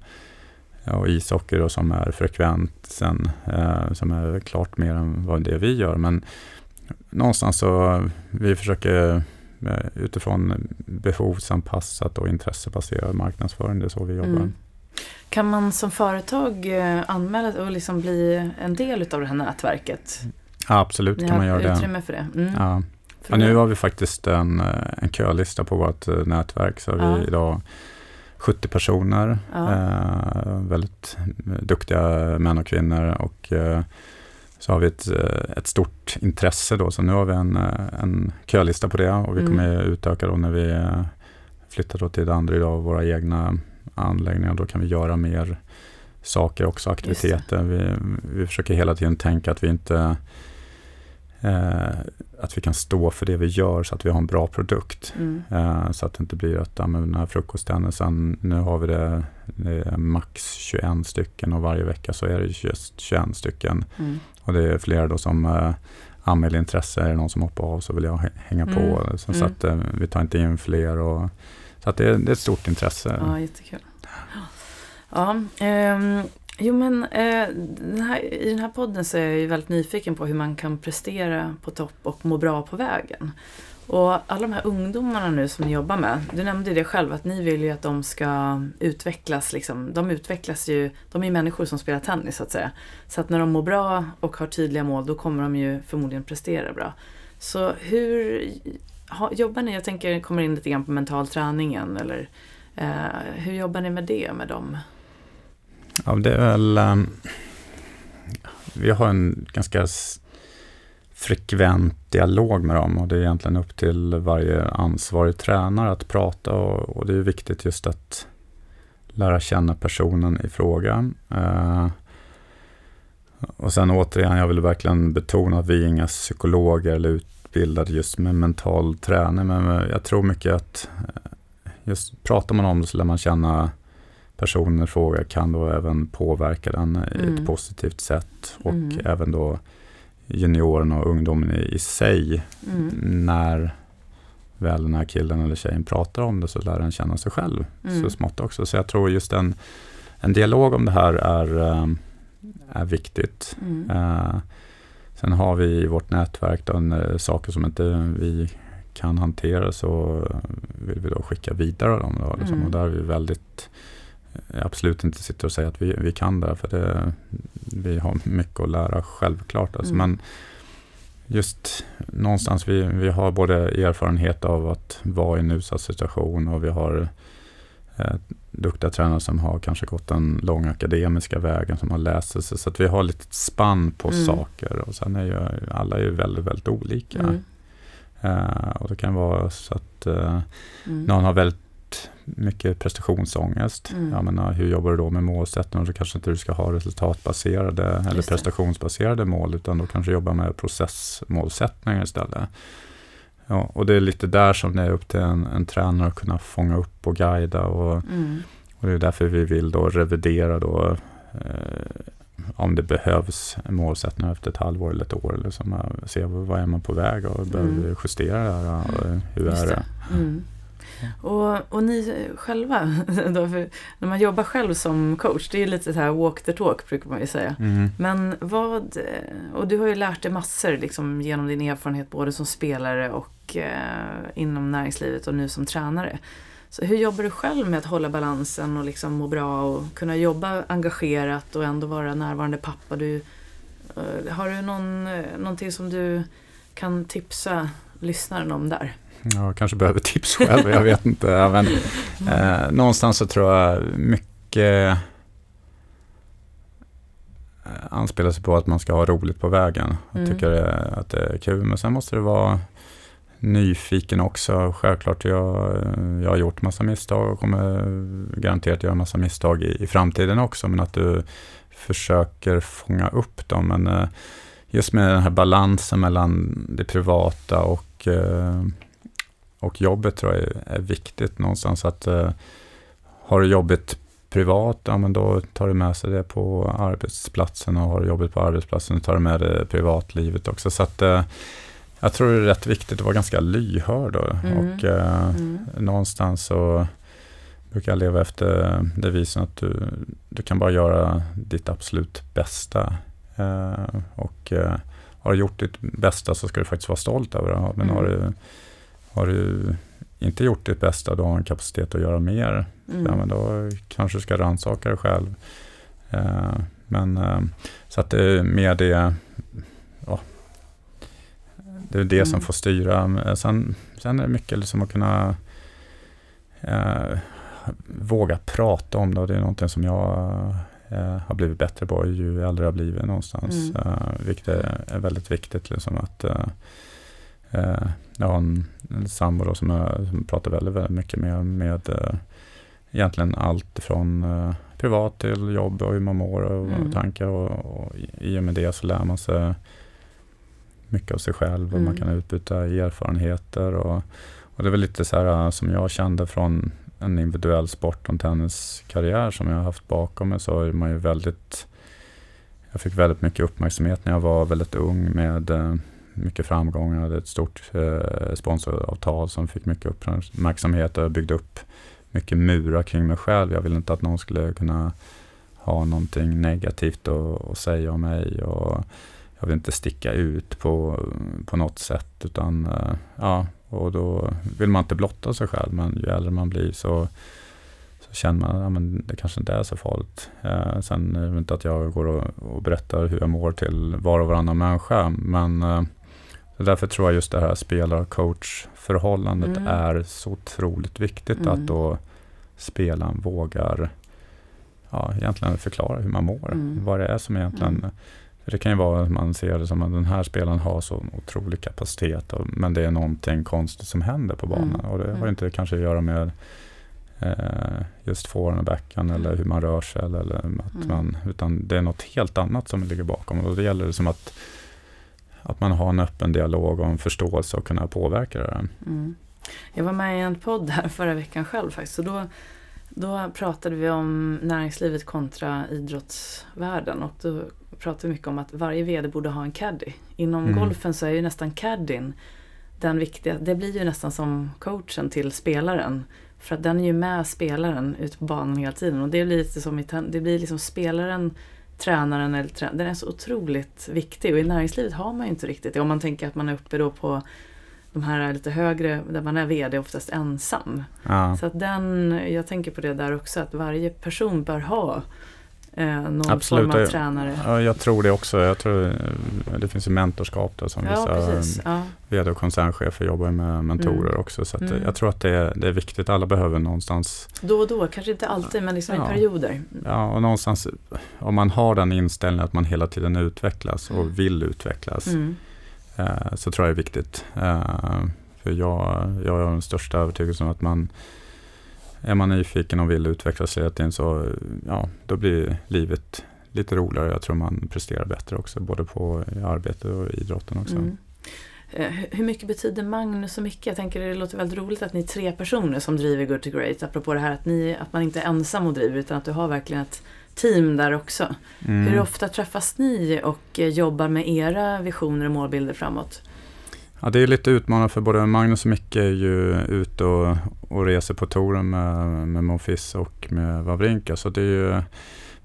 och ishockey då, som är frekvensen, eh, som är klart mer än vad det vi gör. Men någonstans så eh, vi försöker eh, utifrån behovsanpassat och intressebaserad marknadsföring, det är så vi jobbar. Mm. Kan man som företag eh, anmäla och liksom bli en del av det här nätverket? Ja, absolut Ni kan man göra det. utrymme för det? Mm. Ja. ja. nu har vi faktiskt en, eh, en kölista på vårt eh, nätverk. Så ja. vi idag 70 personer, eh, väldigt duktiga män och kvinnor. Och eh, så har vi ett, ett stort intresse då, så nu har vi en, en kölista på det och vi mm. kommer utöka då när vi flyttar då till Danderyd av våra egna anläggningar. Då kan vi göra mer saker också, aktiviteter. Vi, vi försöker hela tiden tänka att vi inte eh, att vi kan stå för det vi gör så att vi har en bra produkt. Mm. Eh, så att det inte blir att ja, men den här frukosttennisen, nu har vi det, det max 21 stycken och varje vecka så är det just 21 stycken. Mm. Och det är flera då som eh, anmäler intresse, är det någon som hoppar av så vill jag hänga mm. på. Så, så mm. att eh, vi tar inte in fler. och så att det, det är ett stort intresse. Ja, jättekul. Ja, eh, jo men eh, den här, i den här podden så är jag ju väldigt nyfiken på hur man kan prestera på topp och må bra på vägen. Och alla de här ungdomarna nu som ni jobbar med, du nämnde det själv att ni vill ju att de ska utvecklas. Liksom. De utvecklas ju, de är ju människor som spelar tennis så att säga. Så att när de mår bra och har tydliga mål då kommer de ju förmodligen prestera bra. Så hur ha, jobbar ni, jag tänker kommer in lite grann på mental träningen eller eh, hur jobbar ni med det med dem? Ja, det är väl, um, vi har en ganska frekvent dialog med dem och det är egentligen upp till varje ansvarig tränare att prata och, och det är viktigt just att lära känna personen i fråga. Uh, och sen återigen, jag vill verkligen betona att vi är inga psykologer eller ut, utbildad just med mental träning. Men jag tror mycket att eh, just pratar man om det så lär man känna personen i fråga kan då även påverka den mm. i ett mm. positivt sätt och mm. även då juniorerna och ungdomen i, i sig. Mm. När väl den här killen eller tjejen pratar om det så lär den känna sig själv Mm. så smått också. Så jag tror just en, en dialog om det här är, eh, är viktigt. Mm. Eh, sen har vi i vårt nätverk då, när saker som inte vi kan hantera så vill vi då skicka vidare dem. Då, liksom. Mm. Och där är vi väldigt eh, absolut inte sitter och säger att vi, vi kan det för det, vi har mycket att lära självklart. Alltså. Mm. Men just någonstans, vi, vi har både erfarenhet av att vara i en utsatt situation och vi har eh, duktiga tränare som har kanske gått den långa akademiska vägen som har läst sig. Så att vi har lite spann på Mm. saker och sen är ju alla är ju väldigt, väldigt olika. Mm. Eh, och det kan vara så att eh, Mm. någon har väldigt mycket prestationsångest. Mm. Jag menar, hur jobbar du då med målsättningar? Då kanske inte du ska ha resultatbaserade eller prestationsbaserade mål utan då kanske jobba med processmålsättningar istället. Ja, och det är lite där som det är upp till en, en tränare att kunna fånga upp och guida och, Mm. och det är därför vi vill då revidera då eh, om det behövs en målsättning efter ett halvår eller ett år. Eller som, eh, se vad är man på väg och behöver Mm. vi justera det här? Och hur Just är det? det. Mm. Och, och ni själva, då, när man jobbar själv som coach, det är ju lite så här walk the talk brukar man ju säga. Mm. Men vad, och du har ju lärt dig massor liksom, genom din erfarenhet både som spelare och eh, inom näringslivet och nu som tränare. Så hur jobbar du själv med att hålla balansen och liksom må bra och kunna jobba engagerat och ändå vara närvarande pappa? Du, eh, har du någon, eh, någonting som du kan tipsa lyssnaren om där? Jag kanske behöver tips själv, jag vet inte. Men, eh, någonstans så tror jag mycket eh, anspelar sig på att man ska ha roligt på vägen. Jag Mm. tycker att det är kul, men sen måste det vara nyfiken också. Självklart, jag, jag har gjort massa misstag och kommer garanterat göra massa misstag i, i framtiden också, men att du försöker fånga upp dem. Men eh, just med den här balansen mellan det privata och, eh, och jobbet tror jag är, är viktigt någonstans. att eh, Har du jobbet privat, ja men då tar du med sig det på arbetsplatsen och har du jobbet på arbetsplatsen, då tar du med det privatlivet också. Så att eh, jag tror det är rätt viktigt att vara ganska lyhörd då. Mm. och eh, Mm. någonstans så brukar jag leva efter devisen att du, du kan bara göra ditt absolut bästa. Eh, och eh, har du gjort ditt bästa så ska du faktiskt vara stolt över det. Men Mm. har, du, har du inte gjort ditt bästa, då har en kapacitet att göra mer. Mm. Ja, men då kanske du ska rannsaka dig själv. Eh, men eh, så att det är mer det, ja, det är det Mm. som får styra. Men Sen, sen är det mycket liksom att kunna eh, våga prata om det och det är någonting som jag eh, har blivit bättre på ju äldre jag har blivit någonstans. Mm. Eh, vilket är, är väldigt viktigt. Liksom att, eh, jag har en, en sambo som, jag, som pratar väldigt, väldigt mycket med, med eh, egentligen allt från eh, privat till jobb och hur man mår och, Mm. tankar och, och i- i och med det så lär man sig mycket av sig själv och Mm. man kan utbyta erfarenheter och, och det är väl lite så här eh, som jag kände från en individuell sport och en tenniskarriär som jag har haft bakom mig så är man ju väldigt jag fick väldigt mycket uppmärksamhet när jag var väldigt ung med eh, mycket framgångar, hade ett stort eh, sponsoravtal som fick mycket uppmärksamhet och jag byggde upp mycket murar kring mig själv. Jag ville inte att någon skulle kunna ha någonting negativt att, säga om mig och jag vill inte sticka ut på, på något sätt utan eh, ja, och då vill man inte blotta sig själv men ju äldre man blir så, känner man att ja, men det kanske inte är så farligt. Eh, sen är det inte att jag går och, och berättar hur jag mår till var och varannan människa men eh, därför tror jag just det här spelar-coach-förhållandet Mm. är så otroligt viktigt Mm. att då spelaren vågar ja, egentligen förklara hur man mår. Mm. Vad det är som egentligen Mm. för det kan ju vara att man ser det som att den här spelaren har så otrolig kapacitet och, men det är någonting konstigt som händer på banan. Mm. Och det har Mm. inte kanske att göra med eh, just forehand och backhand eller hur man rör sig. Eller, eller att man, utan det är något helt annat som ligger bakom. Och då gäller det som att, att man har en öppen dialog och en förståelse och kunna påverka det. Mm. Jag var med i en podd här förra veckan själv faktiskt. Och då, då pratade vi om näringslivet kontra idrottsvärlden. Och då pratar mycket om att varje VD borde ha en caddy. Inom Mm. golfen så är ju nästan caddien den viktiga, det blir ju nästan som coachen till spelaren. För att den är ju med spelaren ute på banan hela tiden och det blir lite som i det blir liksom spelaren, tränaren eller trä- den är så otroligt viktig och i näringslivet har man ju inte riktigt det. Om man tänker att man är uppe då på de här lite högre, där man är VD oftast ensam. Ja, Så att den, jag tänker på det där också, att varje person bör ha eh, någon Absolut, form av tränare. ja, jag tror det också. Jag tror, eh, det finns ju mentorskap där som Ja, vissa precis. Ja. vd och koncernchefer jobbar med mentorer Mm. också. Så att Mm. jag tror att det är, det är viktigt. Alla behöver någonstans, Då och då, kanske inte alltid, men liksom Ja. i perioder. ja, och någonstans om man har den inställningen att man hela tiden utvecklas och Mm. vill utvecklas Mm. eh, så tror jag det är viktigt. Eh, för jag, jag har den största övertygelsen om att man är man nyfiken och vill utvecklas hela tiden så ja, då blir livet lite roligare. Jag tror man presterar bättre också, både på i arbete och idrotten också. Mm. Eh, hu- Hur mycket betyder Magnus så mycket? Jag tänker det låter väldigt roligt att ni är tre personer som driver Good to Great. Apropå det här att, ni, att man inte är ensam och driver utan att du har verkligen ett team där också. Mm. Hur ofta träffas ni och eh, jobbar med era visioner och målbilder framåt? Ja, det är lite utmanande för både Magnus och Micke är ju ute och, och reser på touren med, med Monfils och med Wawrinka. Så det är ju,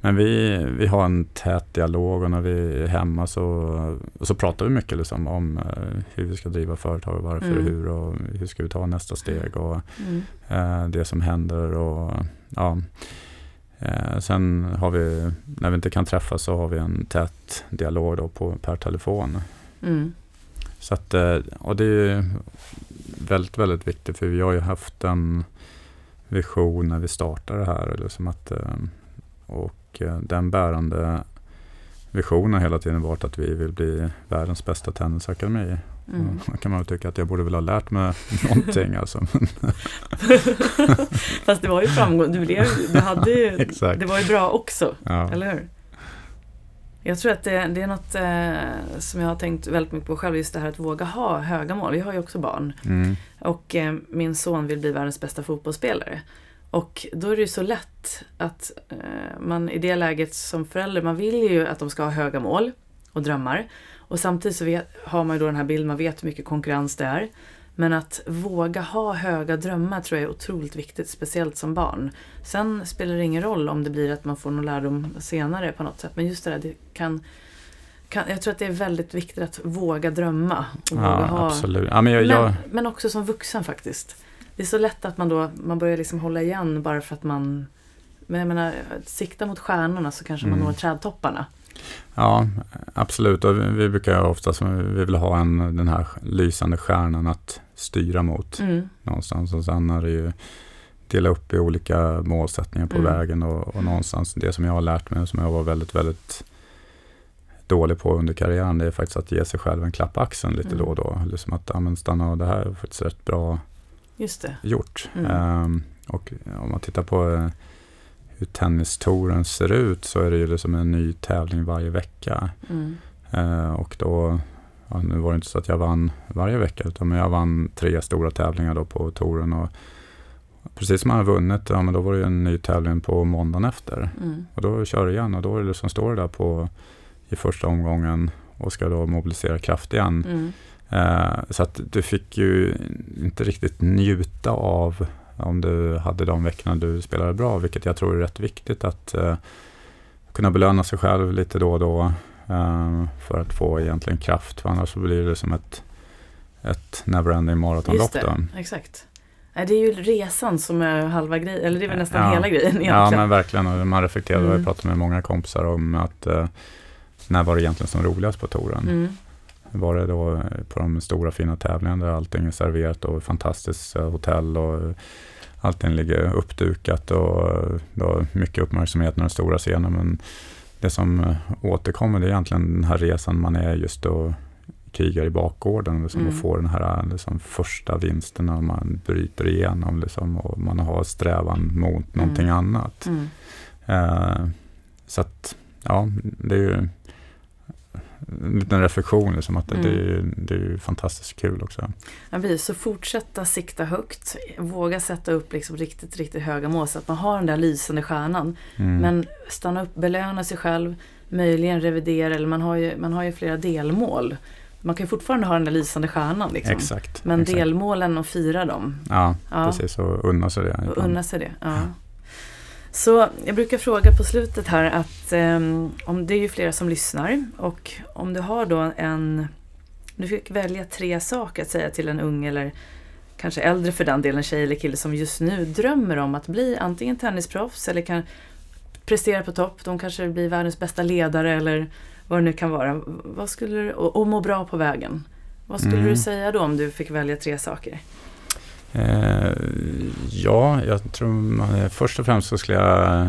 men vi, vi har en tät dialog och när vi är hemma så, så pratar vi mycket liksom om eh, hur vi ska driva företag, varför Mm. och hur och hur ska vi ta nästa steg och Mm. eh, det som händer. Och, ja. eh, sen har vi, när vi inte kan träffas så har vi en tät dialog då på, per telefon. Mm. Så att, eh, och det är väldigt, väldigt viktigt för vi har ju haft en vision när vi startade det här. Liksom att, eh, och eh, den bärande visionen har hela tiden varit att vi vill bli världens bästa tennisakademi. Mm. Då kan man väl tycka att jag borde väl ha lärt mig någonting. Alltså. Fast det var ju framgång. Du, blev, du hade ju, Exakt. det var ju bra också, Ja. eller hur? Jag tror att det, det är något eh, som jag har tänkt väldigt mycket på själv, just det här att våga ha höga mål. Vi har ju också barn. Mm. Och eh, min son vill bli världens bästa fotbollsspelare. Och då är det ju så lätt att eh, man i det läget som förälder, man vill ju att de ska ha höga mål och drömmar. Och samtidigt så vet, har man ju då den här bilden, man vet hur mycket konkurrens det är. Men att våga ha höga drömmar tror jag är otroligt viktigt, speciellt som barn. Sen spelar det ingen roll om det blir att man får någon lärdom senare på något sätt. Men just det där, det kan, kan, jag tror att det är väldigt viktigt att våga drömma. Och våga ja, ha absolut. Ja, men jag, jag, men, men också som vuxen faktiskt. Det är så lätt att man då man börjar liksom hålla igen bara för att man men jag menar, sikta mot stjärnorna så kanske man Mm. når trädtopparna. Ja, absolut. Och vi, brukar ju oftast, vi vill ha en, den här lysande stjärnan att styra mot Mm. någonstans. Och sen är det ju dela upp i olika målsättningar på Mm. vägen och, och någonstans det som jag har lärt mig, som jag var väldigt, väldigt dålig på under karriären, det är faktiskt att ge sig själv en klapp på axeln lite Mm. då och då. Liksom att, ja men stanna och det här är faktiskt rätt bra Just det. gjort. Mm. Ehm, och om man tittar på eh, hur tennistouren ser ut så är det ju liksom en ny tävling varje vecka. Mm. Eh, och då, ja, nu var det inte så att jag vann varje vecka utan jag vann tre stora tävlingar då på touren. Och precis som man har vunnit, ja, men då var det ju en ny tävling på måndagen efter. Mm. Och då kör jag igen och då är det liksom, står det där på, i första omgången och ska då mobilisera kraft igen. Mm. Eh, så att du fick ju inte riktigt njuta av om du hade de veckorna du spelade bra, vilket jag tror är rätt viktigt att eh, kunna belöna sig själv lite då och då eh, för att få egentligen kraft, för annars så blir det som ett, ett neverending maratonlopp. Just då. det, exakt. Det är ju resan som är halva grejen, eller det är väl nästan Ja. hela grejen egentligen. Ja men verkligen, man reflekterar, Mm. jag pratat med många kompisar om att eh, när var det egentligen som roligast på touren? Mm. Var det då eh, på de stora fina tävlingarna där allting är serverat och fantastiskt eh, hotell och eh, allting ligger uppdukat och då mycket uppmärksamhet när den stora scenen. Men det som återkommer det är egentligen den här resan man är just då krigar i bakgården liksom, Mm. och får den här liksom, första vinsten när man bryter igenom liksom, och man har strävan mot någonting annat. Mm. Eh, så att, ja, det är ju en liten reflektion, liksom, att det, Mm. det, är, det är fantastiskt kul också. Ja, precis. Så fortsätta sikta högt, våga sätta upp liksom riktigt, riktigt höga mål så att man har den där lysande stjärnan. Mm. Men stanna upp, belöna sig själv, möjligen revidera, eller man har ju, man har ju flera delmål. Man kan ju fortfarande ha den där lysande stjärnan. Liksom. Exakt. Men exakt. delmålen och fira dem. Ja, Ja. precis. Och unna sig det. Och unna sig det. Ja. Så jag brukar fråga på slutet här att ehm, om det är ju flera som lyssnar och om du har då en, du fick välja tre saker att säga till en ung eller kanske äldre för den delen tjej eller kille som just nu drömmer om att bli antingen tennisproffs eller kan prestera på topp. De kanske blir världens bästa ledare eller vad det nu kan vara. Vad skulle du, och, och må bra på vägen. Vad skulle Mm. du säga då om du fick välja tre saker? Eh, ja, jag tror man, först och främst så skulle jag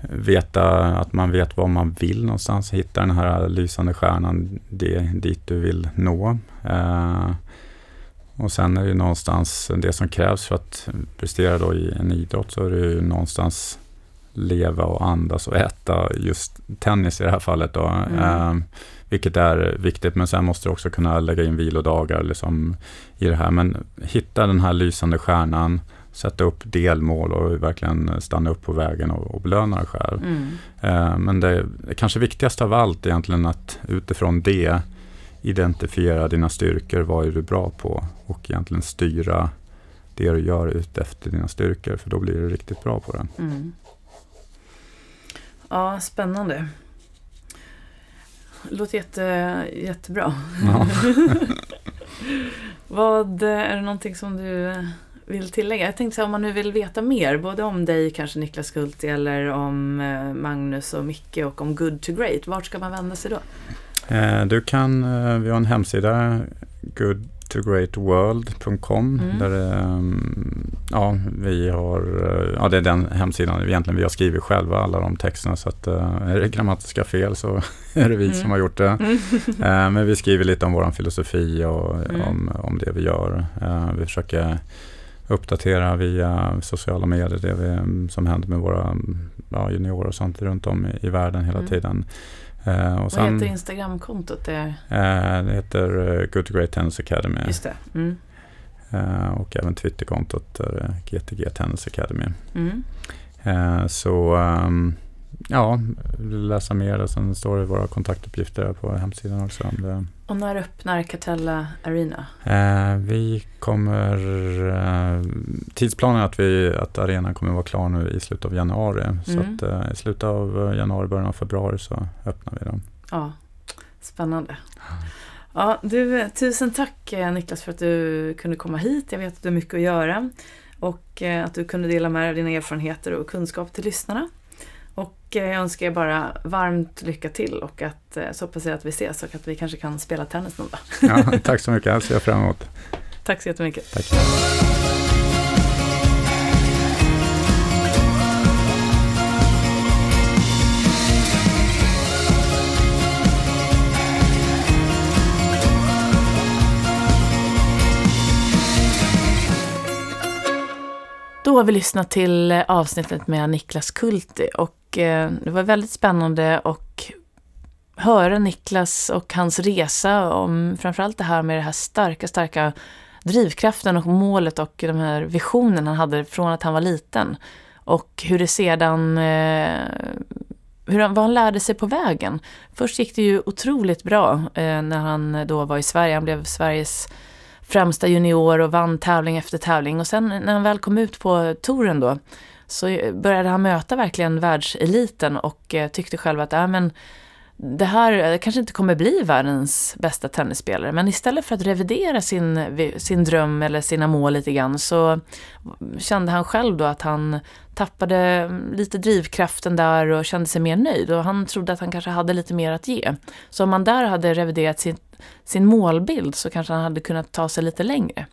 veta att man vet vad man vill någonstans. Hitta den här lysande stjärnan det, dit du vill nå. Eh, och sen är det någonstans det som krävs för att prestera då i en idrott så är det ju någonstans leva och andas och äta just tennis i det här fallet. Då. Mm. Eh, vilket är viktigt men sen måste du också kunna lägga in vilodagar liksom, i det här. Men hitta den här lysande stjärnan, sätta upp delmål och verkligen stanna upp på vägen och, och belöna dig själv. Mm. Eh, men det, kanske viktigaste av allt egentligen att utifrån det identifiera dina styrkor, vad är du bra på och egentligen styra det du gör ut efter dina styrkor för då blir du riktigt bra på det. Mm. Ja, spännande. Låter jätte, jättebra. Ja. Vad är det någonting som du vill tillägga? Jag tänkte så här, om man nu vill veta mer, både om dig kanske Niklas Kulti eller om eh, Magnus och Micke och om Good to Great. Vart ska man vända sig då? Eh, Du kan, eh, vi har en hemsida, goodtogreatworld.com, Mm. där eh, ja, vi har, eh, ja det är den hemsidan egentligen vi har skrivit själva, alla de texterna, så att eh, är det grammatiska fel så är det vi Mm. som har gjort det. Eh, Men vi skriver lite om vår filosofi och Mm. om, om det vi gör. Vi försöker uppdatera via sociala medier det vi, som händer med våra ja, juniorer och sånt runt om i, i världen hela Mm. tiden. Eh, och Vad sen, heter Instagramkontot? Det är, eh, det heter eh, Good to Great Tennis Academy. just det. Mm. Eh, och även Twitterkontot är eh, GTG Tennis Academy. Mm. Eh, så ehm, ja, läsa mer och sen står det våra kontaktuppgifter på hemsidan också. om det. Och när öppnar Catella Arena? Eh, vi kommer, eh, tidsplanen är att, vi, att arenan kommer vara klar nu i slutet av januari. Så Mm. att eh, i slutet av januari, början av februari så öppnar vi den. Ja, spännande. Ja, du, eh, tusen tack eh, Niklas för att du kunde komma hit. Jag vet att du har mycket att göra och eh, att du kunde dela med dig av dina erfarenheter och kunskap till lyssnarna. Och eh, jag önskar er bara varmt lycka till och att eh, så hoppas jag att vi ses och att vi kanske kan spela tennis någon dag. Ja, tack så mycket, det ser jag fram emot. Tack så jättemycket. Tack. Då har vi lyssnat till eh, avsnittet med Niklas Kulti och eh, det var väldigt spännande att höra Niklas och hans resa om framförallt det här med det här starka, starka drivkraften och målet och de här visionen han hade från att han var liten. Och hur det sedan, eh, hur han, vad han lärde sig på vägen. Först gick det ju otroligt bra eh, när han då var i Sverige. Han blev Sveriges främsta junior och vann tävling efter tävling. Och sen när han väl kom ut på touren då så började han möta verkligen världseliten och eh, tyckte själv att äh, men, det här eh, kanske inte kommer bli världens bästa tennisspelare. Men istället för att revidera sin, sin dröm eller sina mål lite grann så kände han själv då att han tappade mm, lite drivkraften där och kände sig mer nöjd. Och han trodde att han kanske hade lite mer att ge. Så om man där hade reviderat sin, sin målbild så kanske han hade kunnat ta sig lite längre.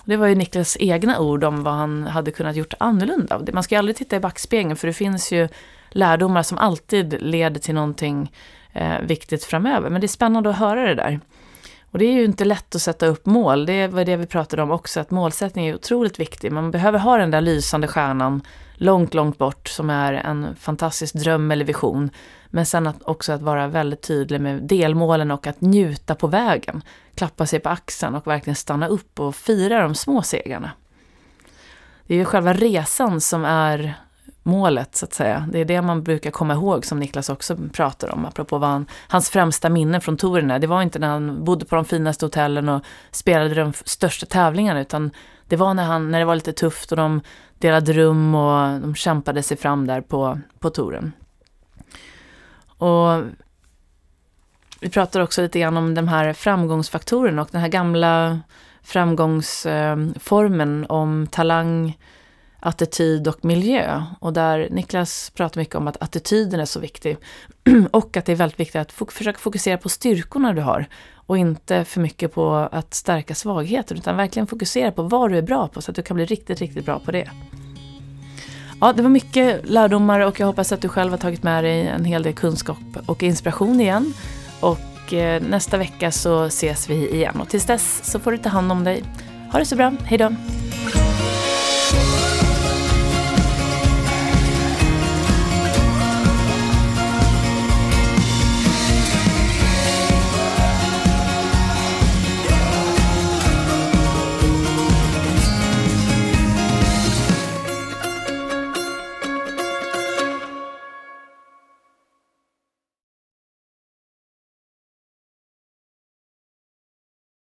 Och det var ju Niklas egna ord om vad han hade kunnat gjort annorlunda. Man ska ju aldrig titta i backspegeln för det finns ju lärdomar som alltid leder till någonting eh, viktigt framöver. Men det är spännande att höra det där. Och det är ju inte lätt att sätta upp mål. Det var det vi pratade om också, att målsättning är otroligt viktig. Man behöver ha den där lysande stjärnan långt, långt bort som är en fantastisk dröm eller vision. Men sen att också att vara väldigt tydlig med delmålen och att njuta på vägen. Klappa sig på axeln och verkligen stanna upp och fira de små segrarna. Det är ju själva resan som är målet så att säga. Det är det man brukar komma ihåg som Niklas också pratar om, apropå vad han, hans främsta minnen från tourerna. Det var inte när han bodde på de finaste hotellen och spelade de största tävlingarna utan det var när, han, när det var lite tufft och de delade rum och de kämpade sig fram där på, på touren. Och vi pratar också lite grann om de här framgångsfaktorerna och den här gamla framgångsformen eh, om talang, attityd och miljö. Och där Niklas pratar mycket om att attityden är så viktig. och att det är väldigt viktigt att försöka fokusera på styrkorna du har. Och inte för mycket på att stärka svagheter, utan verkligen fokusera på vad du är bra på så att du kan bli riktigt, riktigt bra på det. Ja, det var mycket lärdomar och jag hoppas att du själv har tagit med dig en hel del kunskap och inspiration igen. Och eh, nästa vecka så ses vi igen och tills dess så får du ta hand om dig. Ha det så bra, hejdå!